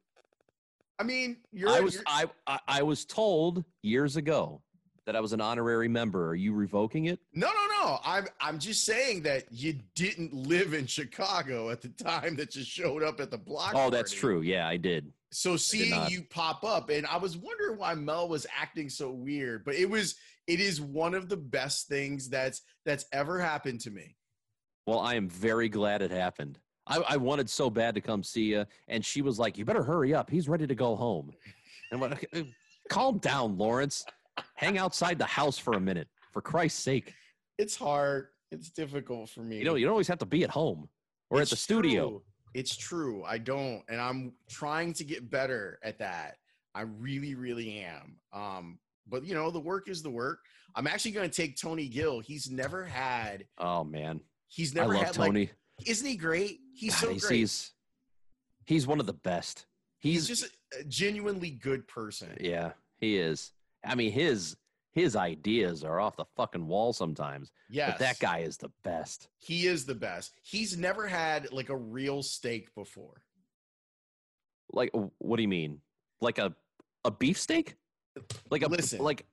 I mean, you're,
I was
you're-
I, I I was told years ago that I was an honorary member. Are you revoking it?
No, no, no. I'm I'm just saying that you didn't live in Chicago at the time that you showed up at the block.
Oh, that's true. Yeah, I did.
So seeing
not.
you pop up, and I was wondering why Mel was acting so weird, but it was it is one of the best things that's that's ever happened to me.
Well, I am very glad it happened. I, I wanted so bad to come see you, and she was like, "You better hurry up. He's ready to go home." And I'm like, calm down, Lawrence. Hang outside the house for a minute, for Christ's sake.
It's hard. It's difficult for me.
You know, you don't always have to be at home or
It's
at the studio.
true. It's true. I don't, and I'm trying to get better at that. I really, really am. Um, but you know, the work is the work. I'm actually going to take Tony Gill. He's never had.
Oh man,
He's never I
love
had like.
Tony.
Isn't he great? He's
God,
so
he's,
great.
he's he's one of the best.
He's
He's,
just a genuinely good person.
yeah, he is. I mean, his his ideas are off the fucking wall sometimes.
Yeah,
But that guy is the best.
He is the best. He's never had like a real steak before.
Like, what do you mean? Like a a beefsteak? Like a
Listen.
like?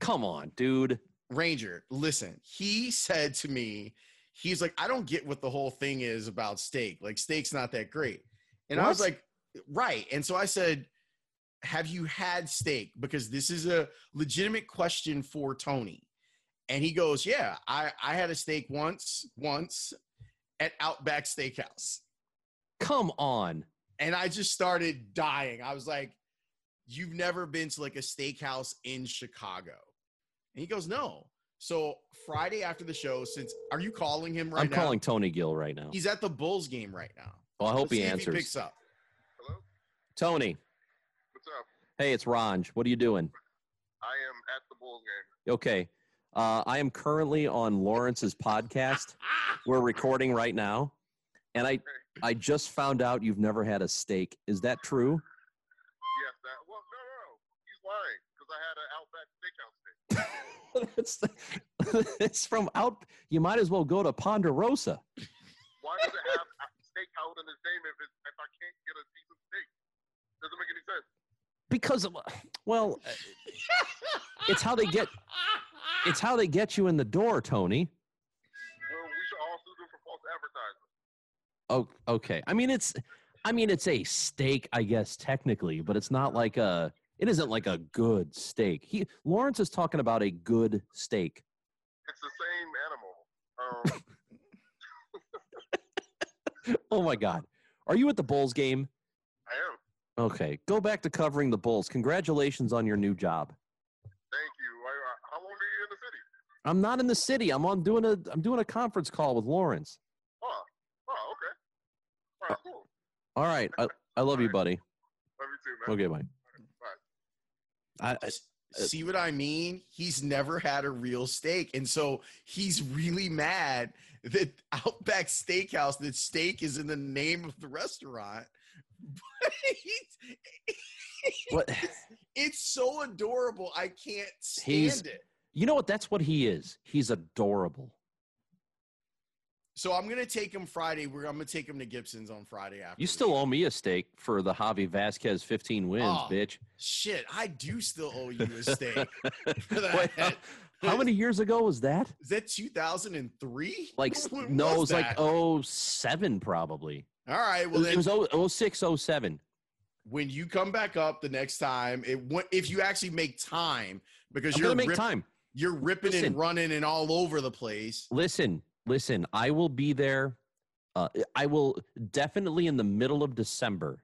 Come on, dude.
Rongey, listen, he said to me, he's like, I don't get what the whole thing is about steak. Like, steak's not that great. And I was like, right. And so I said, Have you had steak? Because this is a legitimate question for Tony. And he goes, Yeah, I, I had a steak once, once at Outback Steakhouse.
Come on.
And I just started dying. I was like, You've never been to like a steakhouse in Chicago? And he goes, No. So Friday after the show, since are you calling him right
I'm
now?
calling Tony Gill right now.
He's at the Bulls game right now.
Well, I hope
Let's
he
see if
answers.
picks up.
Hello?
Tony,
What's up?
Hey, it's Ranj. What are you doing?
I am at the Bulls game.
Okay. Uh, I am currently on Lawrence's podcast. We're recording right now, and I I just found out you've never had a steak. Is that true?
Yes, that. Well, no, no, no. He's lying because I had an Outback Steakhouse steak.
it's, it's from out. You might as well go to Ponderosa.
Why does it have steak steakhouse in his name if it's, if I can't get a decent steak? Doesn't make any sense.
Because of, well, uh, it's how they get it's how they get you in the door, Tony.
Well, we should all sue them for false advertising.
Oh, okay. I mean, it's, I mean, it's a steak, I guess technically, but it's not like a. It isn't like a good steak. He Lawrence is talking about a good steak.
It's the same animal. Um,
Oh my God, are you at the Bulls game?
I am.
Okay, go back to covering the Bulls. Congratulations on your new job.
Thank you. I, I, uh, how long are you in the city?
I'm not in the city. I'm on doing a I'm doing a conference call with Lawrence.
Oh, oh, okay. All right, cool.
All right, I, I love you, buddy.
Love you too, man.
Okay, bye.
Bye.
I, I,
See what I mean? He's never had a real steak. And so he's really mad that Outback Steakhouse, that steak is in the name of the restaurant. But
What?
It's so adorable. I can't stand it.
you know what? That's what he is. He's adorable.
So I'm gonna take him Friday. We're I'm gonna take him to Gibson's on Friday after.
You still
show.
owe me a steak for the Javi Vazquez 15 wins,
Oh,
bitch.
shit. I do still owe you a steak.
Wait,
that.
how many years ago was that?
Is that 2003?
Like no, it was
that?
like 07 probably.
All right. Well,
it
then
was oh- 06, 07.
when you come back up the next time, it if you actually make time because
I'm
you're
gonna make
rip-
time.
you're ripping
Listen.
and running and all over the place.
Listen, listen. I will be there. Uh, I will definitely in the middle of December,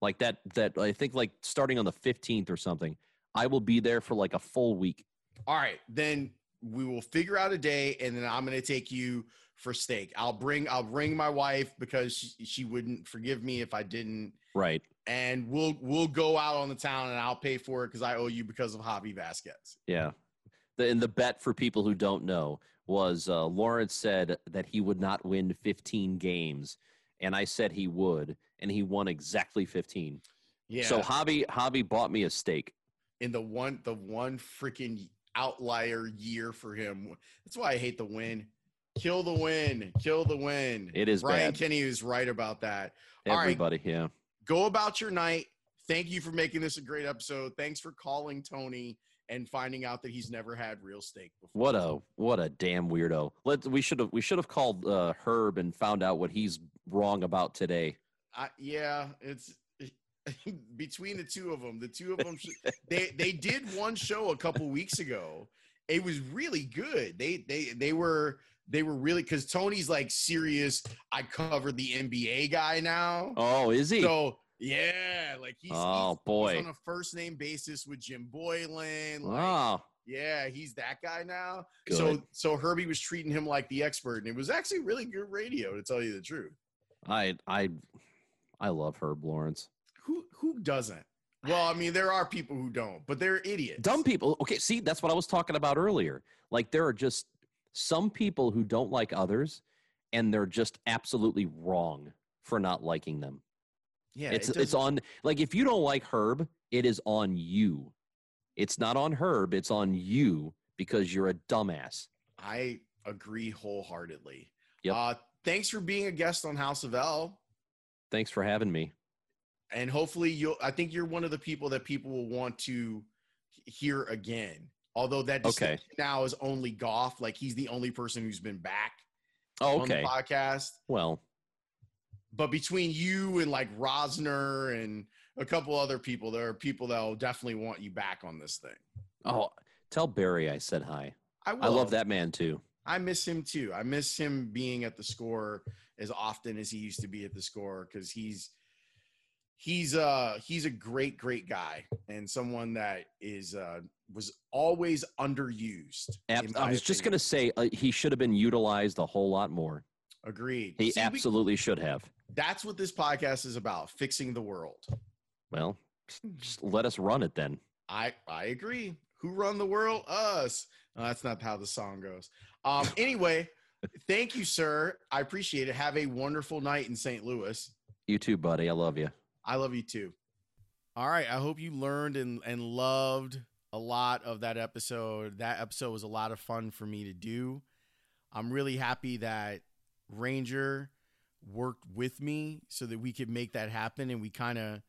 like that. That I think like starting on the 15th or something. I will be there for like a full week.
All right, then we will figure out a day, and then I'm going to take you for steak. I'll bring I'll bring my wife because she, she wouldn't forgive me if I didn't,
Right.
and we'll we'll go out on the town and I'll pay for it because I owe you because of Javi Vazquez.
Yeah. The, and the bet for people who don't know was uh, Lawrence said that he would not win 15 games, and I said he would, and he won exactly 15.
Yeah.
So Javi Javi bought me a steak.
in the one the one freaking outlier year for him. That's why I hate the win. Kill the win. Kill the win.
It is
Brian
bad.
Kenny was right about that. Right.
Everybody, yeah.
Go about your night. Thank you for making this a great episode. Thanks for calling Tony and finding out that he's never had real steak before.
What a what a damn weirdo. Let we should have we should have called uh, Herb and found out what he's wrong about today.
I, yeah, it's between the two of them. The two of them, they they did one show a couple weeks ago. It was really good. They they they were they were really because Tony's like serious. I cover the NBA guy now.
Oh, is he?
So yeah, like he's,
Oh,
he's-
boy.
he's on a first name basis with Jim Boylan. Like,
oh,
yeah, he's that guy now.
Good.
So so Herbie was treating him like the expert, and it was actually really good radio to tell you the truth.
I I I love Herb Lawrence.
Who who doesn't? Well, I mean, there are people who don't, but they're idiots.
Dumb people. Okay, see, that's what I was talking about earlier. Like there are just some people who don't like others, and they're just absolutely wrong for not liking them.
Yeah,
it's
it
it's on like if you don't like Herb, it is on you. It's not on Herb, it's on you because you're a dumbass.
I agree wholeheartedly.
Yep.
Uh, thanks for being a guest on House of L,
Thanks for having me.
and hopefully you'll. I think you're one of the people that people will want to hear again. Although that
Okay.
now is only Goff. Like he's the only person who's been back
Oh,
on the podcast.
Well,
But between you and like Rozner and a couple other people, there are people that will definitely want you back on this thing.
oh, tell Barry I said hi.
I, will.
I love that man too.
I miss him too. I miss him being at the score as often as he used to be at the score because he's he's uh he's a great great guy and someone that is uh was always underused.
Ab- I was just going to say uh, he should have been utilized a whole lot more.
agreed.
He
See, we-
absolutely should have.
that's what this podcast is about: fixing the world.
Well, just let us run it then.
I I agree. Who run the world? Us. No, that's not how the song goes. Um. Anyway, thank you, sir. I appreciate it. Have a wonderful night in St. Louis.
You too, buddy. I love you.
I love you too. All right. I hope you learned and, and loved a lot of that episode. That episode was a lot of fun for me to do. I'm really happy that Rongey worked with me so that we could make that happen and we kind of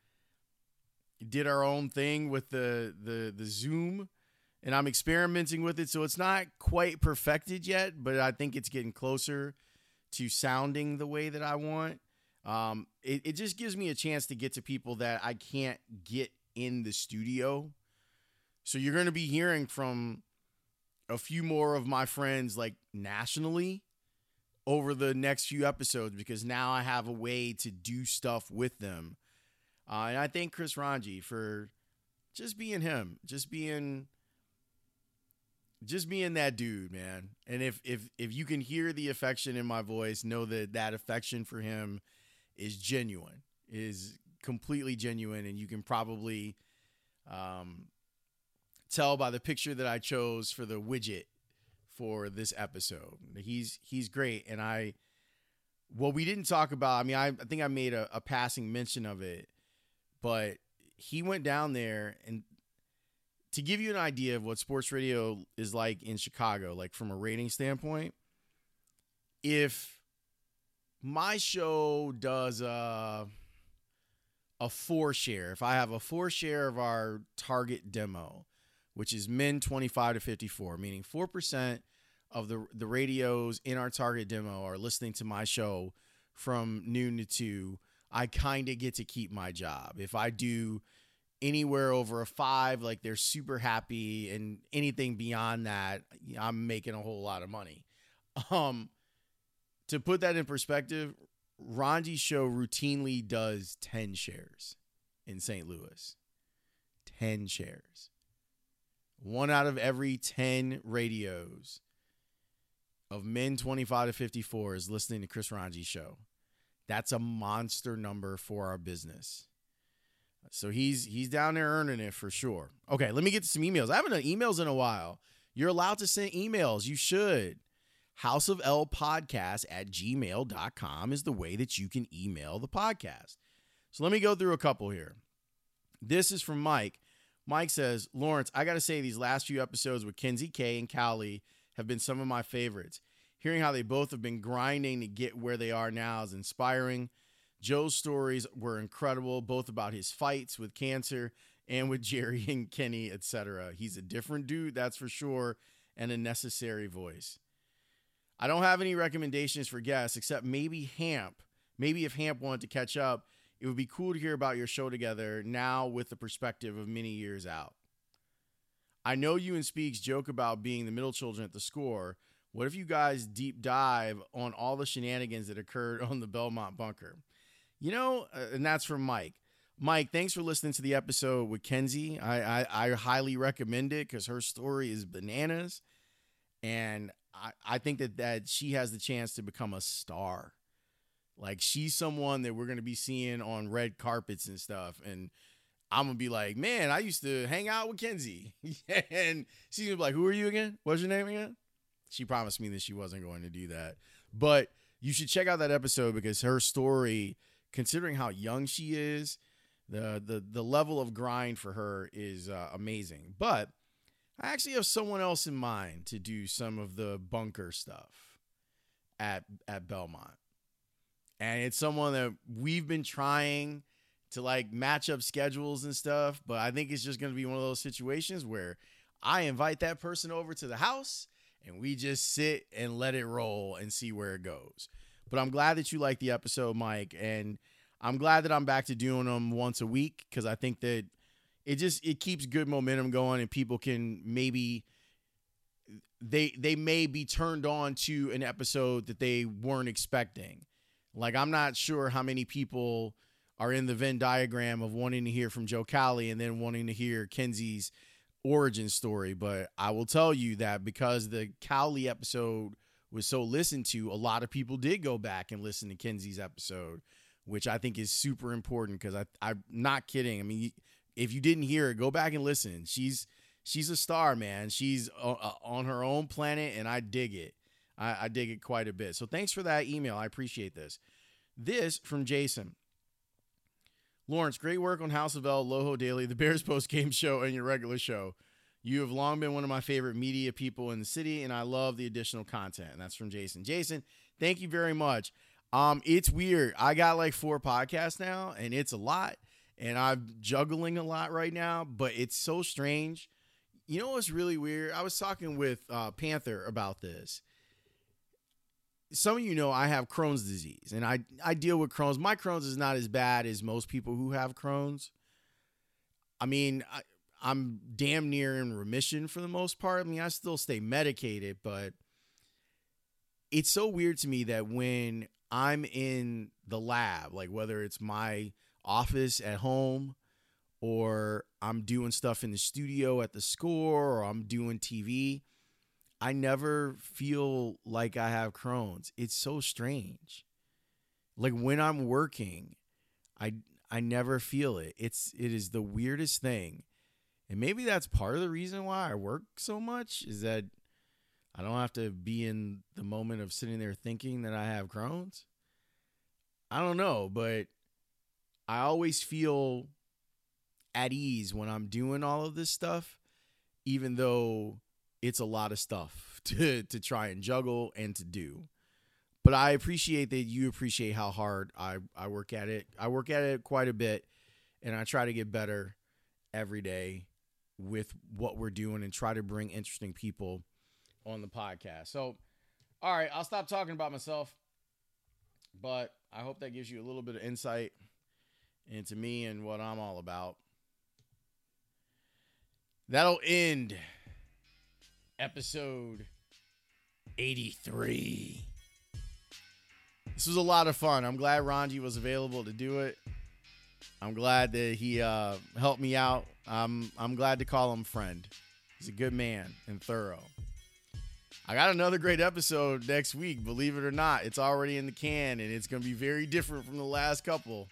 did our own thing with the the the Zoom and I'm experimenting with it so it's not quite perfected yet but I think it's getting closer to sounding the way that I want um, it, it just gives me a chance to get to people that I can't get in the studio so you're going to be hearing from a few more of my friends like nationally over the next few episodes because now I have a way to do stuff with them. Uh, and I thank Chris Rongey for just being him, just being just being that dude, man. And if if if you can hear the affection in my voice, know that that affection for him is genuine, is completely genuine, and you can probably um, tell by the picture that I chose for the widget for this episode. He's he's great, and I well we didn't talk about. I mean, I, I think I made a, a passing mention of it, but he went down there and to give you an idea of what sports radio is like in Chicago, like from a rating standpoint, if my show does a a four share, if I have a four share of our target demo, which is men 25 to 54, meaning 4% of the, the radios in our target demo are listening to my show from noon to 2. I kind of get to keep my job. If I do anywhere over a five, like they're super happy, and anything beyond that, I'm making a whole lot of money. Um, to put that in perspective, Rongey's show routinely does 10 shares in St. Louis. 10 shares. One out of every 10 radios of men 25 to 54 is listening to Chris Rongey's show. That's a monster number for our business. So he's he's down there earning it for sure. Okay, let me get to some emails. I haven't done emails in a while. You're allowed to send emails. You should. House of L podcast at gmail.com is the way that you can email the podcast. So let me go through a couple here. This is from Mike. Mike says, Lawrence, I got to say, these last few episodes with Kenzie K and Cowley have been some of my favorites. Hearing how they both have been grinding to get where they are now is inspiring. Joe's stories were incredible, both about his fights with cancer and with Jerry and Kenny, etc. He's a different dude, that's for sure, and a necessary voice. I don't have any recommendations for guests except maybe Hamp. Maybe if Hamp wanted to catch up, it would be cool to hear about your show together now with the perspective of many years out. I know you and Speaks joke about being the middle children at the score. What if you guys deep dive on all the shenanigans that occurred on the Belmont bunker? You know, uh, and that's from Mike. Mike, thanks for listening to the episode with Kenzie. I, I, I highly recommend it because her story is bananas. And I, I think that, that she has the chance to become a star. Like she's someone that we're gonna be seeing on red carpets and stuff, and I'm gonna be like, man, I used to hang out with Kenzie, and she's gonna be like, who are you again? What's your name again? She promised me that she wasn't going to do that, but you should check out that episode because her story, considering how young she is, the the the level of grind for her is uh, amazing. But I actually have someone else in mind to do some of the bunker stuff at at Belmont and it's someone that we've been trying to like match up schedules and stuff but i think it's just going to be one of those situations where i invite that person over to the house and we just sit and let it roll and see where it goes. But i'm glad that you like the episode mike and i'm glad that i'm back to doing them once a week because i think that it just it keeps good momentum going and people can maybe they they may be turned on to an episode that they weren't expecting like I'm not sure how many people are in the Venn diagram of wanting to hear from Joe Cowley and then wanting to hear Kenzie's origin story, but I will tell you that because the Cowley episode was so listened to, a lot of people did go back and listen to Kenzie's episode, which I think is super important because I I'm not kidding. I mean, if you didn't hear it, go back and listen. She's she's a star, man. She's uh, uh, on her own planet, and I dig it. I, I dig it quite a bit. So thanks for that email. I appreciate this. This from Jason. Lawrence, great work on House of L, Loho Daily, the Bears post game show, and your regular show. You have long been one of my favorite media people in the city, and I love the additional content. And that's from Jason. Jason, thank you very much. Um, it's weird. I got like four podcasts now, and it's a lot, and I'm juggling a lot right now. But it's so strange. You know what's really weird? I was talking with uh, Panther about this. Some of you know I have Crohn's disease, and I I deal with Crohn's. My Crohn's is not as bad as most people who have Crohn's. I mean, I, I'm damn near in remission for the most part. I mean, I still stay medicated, but it's so weird to me that when I'm in the lab, like whether it's my office at home or I'm doing stuff in the studio at the score or I'm doing TV, I never feel like I have Crohn's. It's so strange. Like when I'm working, I I never feel it. It's it is the weirdest thing. And maybe that's part of the reason why I work so much is that I don't have to be in the moment of sitting there thinking that I have Crohn's. I don't know, but I always feel at ease when I'm doing all of this stuff, even though it's a lot of stuff to to try and juggle and to do. But I appreciate that you appreciate how hard I, I work at it. I work at it quite a bit and I try to get better every day with what we're doing and try to bring interesting people on the podcast. So, all right, I'll stop talking about myself, but I hope that gives you a little bit of insight into me and what I'm all about. That'll end episode 83. This was a lot of fun. I'm glad Rongey was available to do it. I'm glad that he uh, helped me out. I'm I'm glad to call him friend. He's a good man and thorough. I got another great episode next week. Believe it or not, it's already in the can and it's going to be very different from the last couple.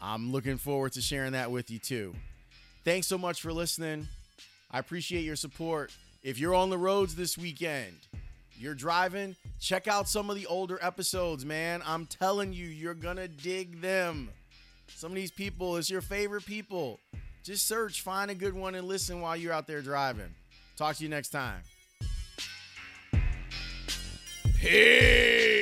I'm looking forward to sharing that with you too. Thanks so much for listening. I appreciate your support. If you're on the roads this weekend, you're driving, check out some of the older episodes, man. I'm telling you, you're going to dig them. Some of these people, it's your favorite people. Just search, find a good one, and listen while you're out there driving. Talk to you next time. Peace.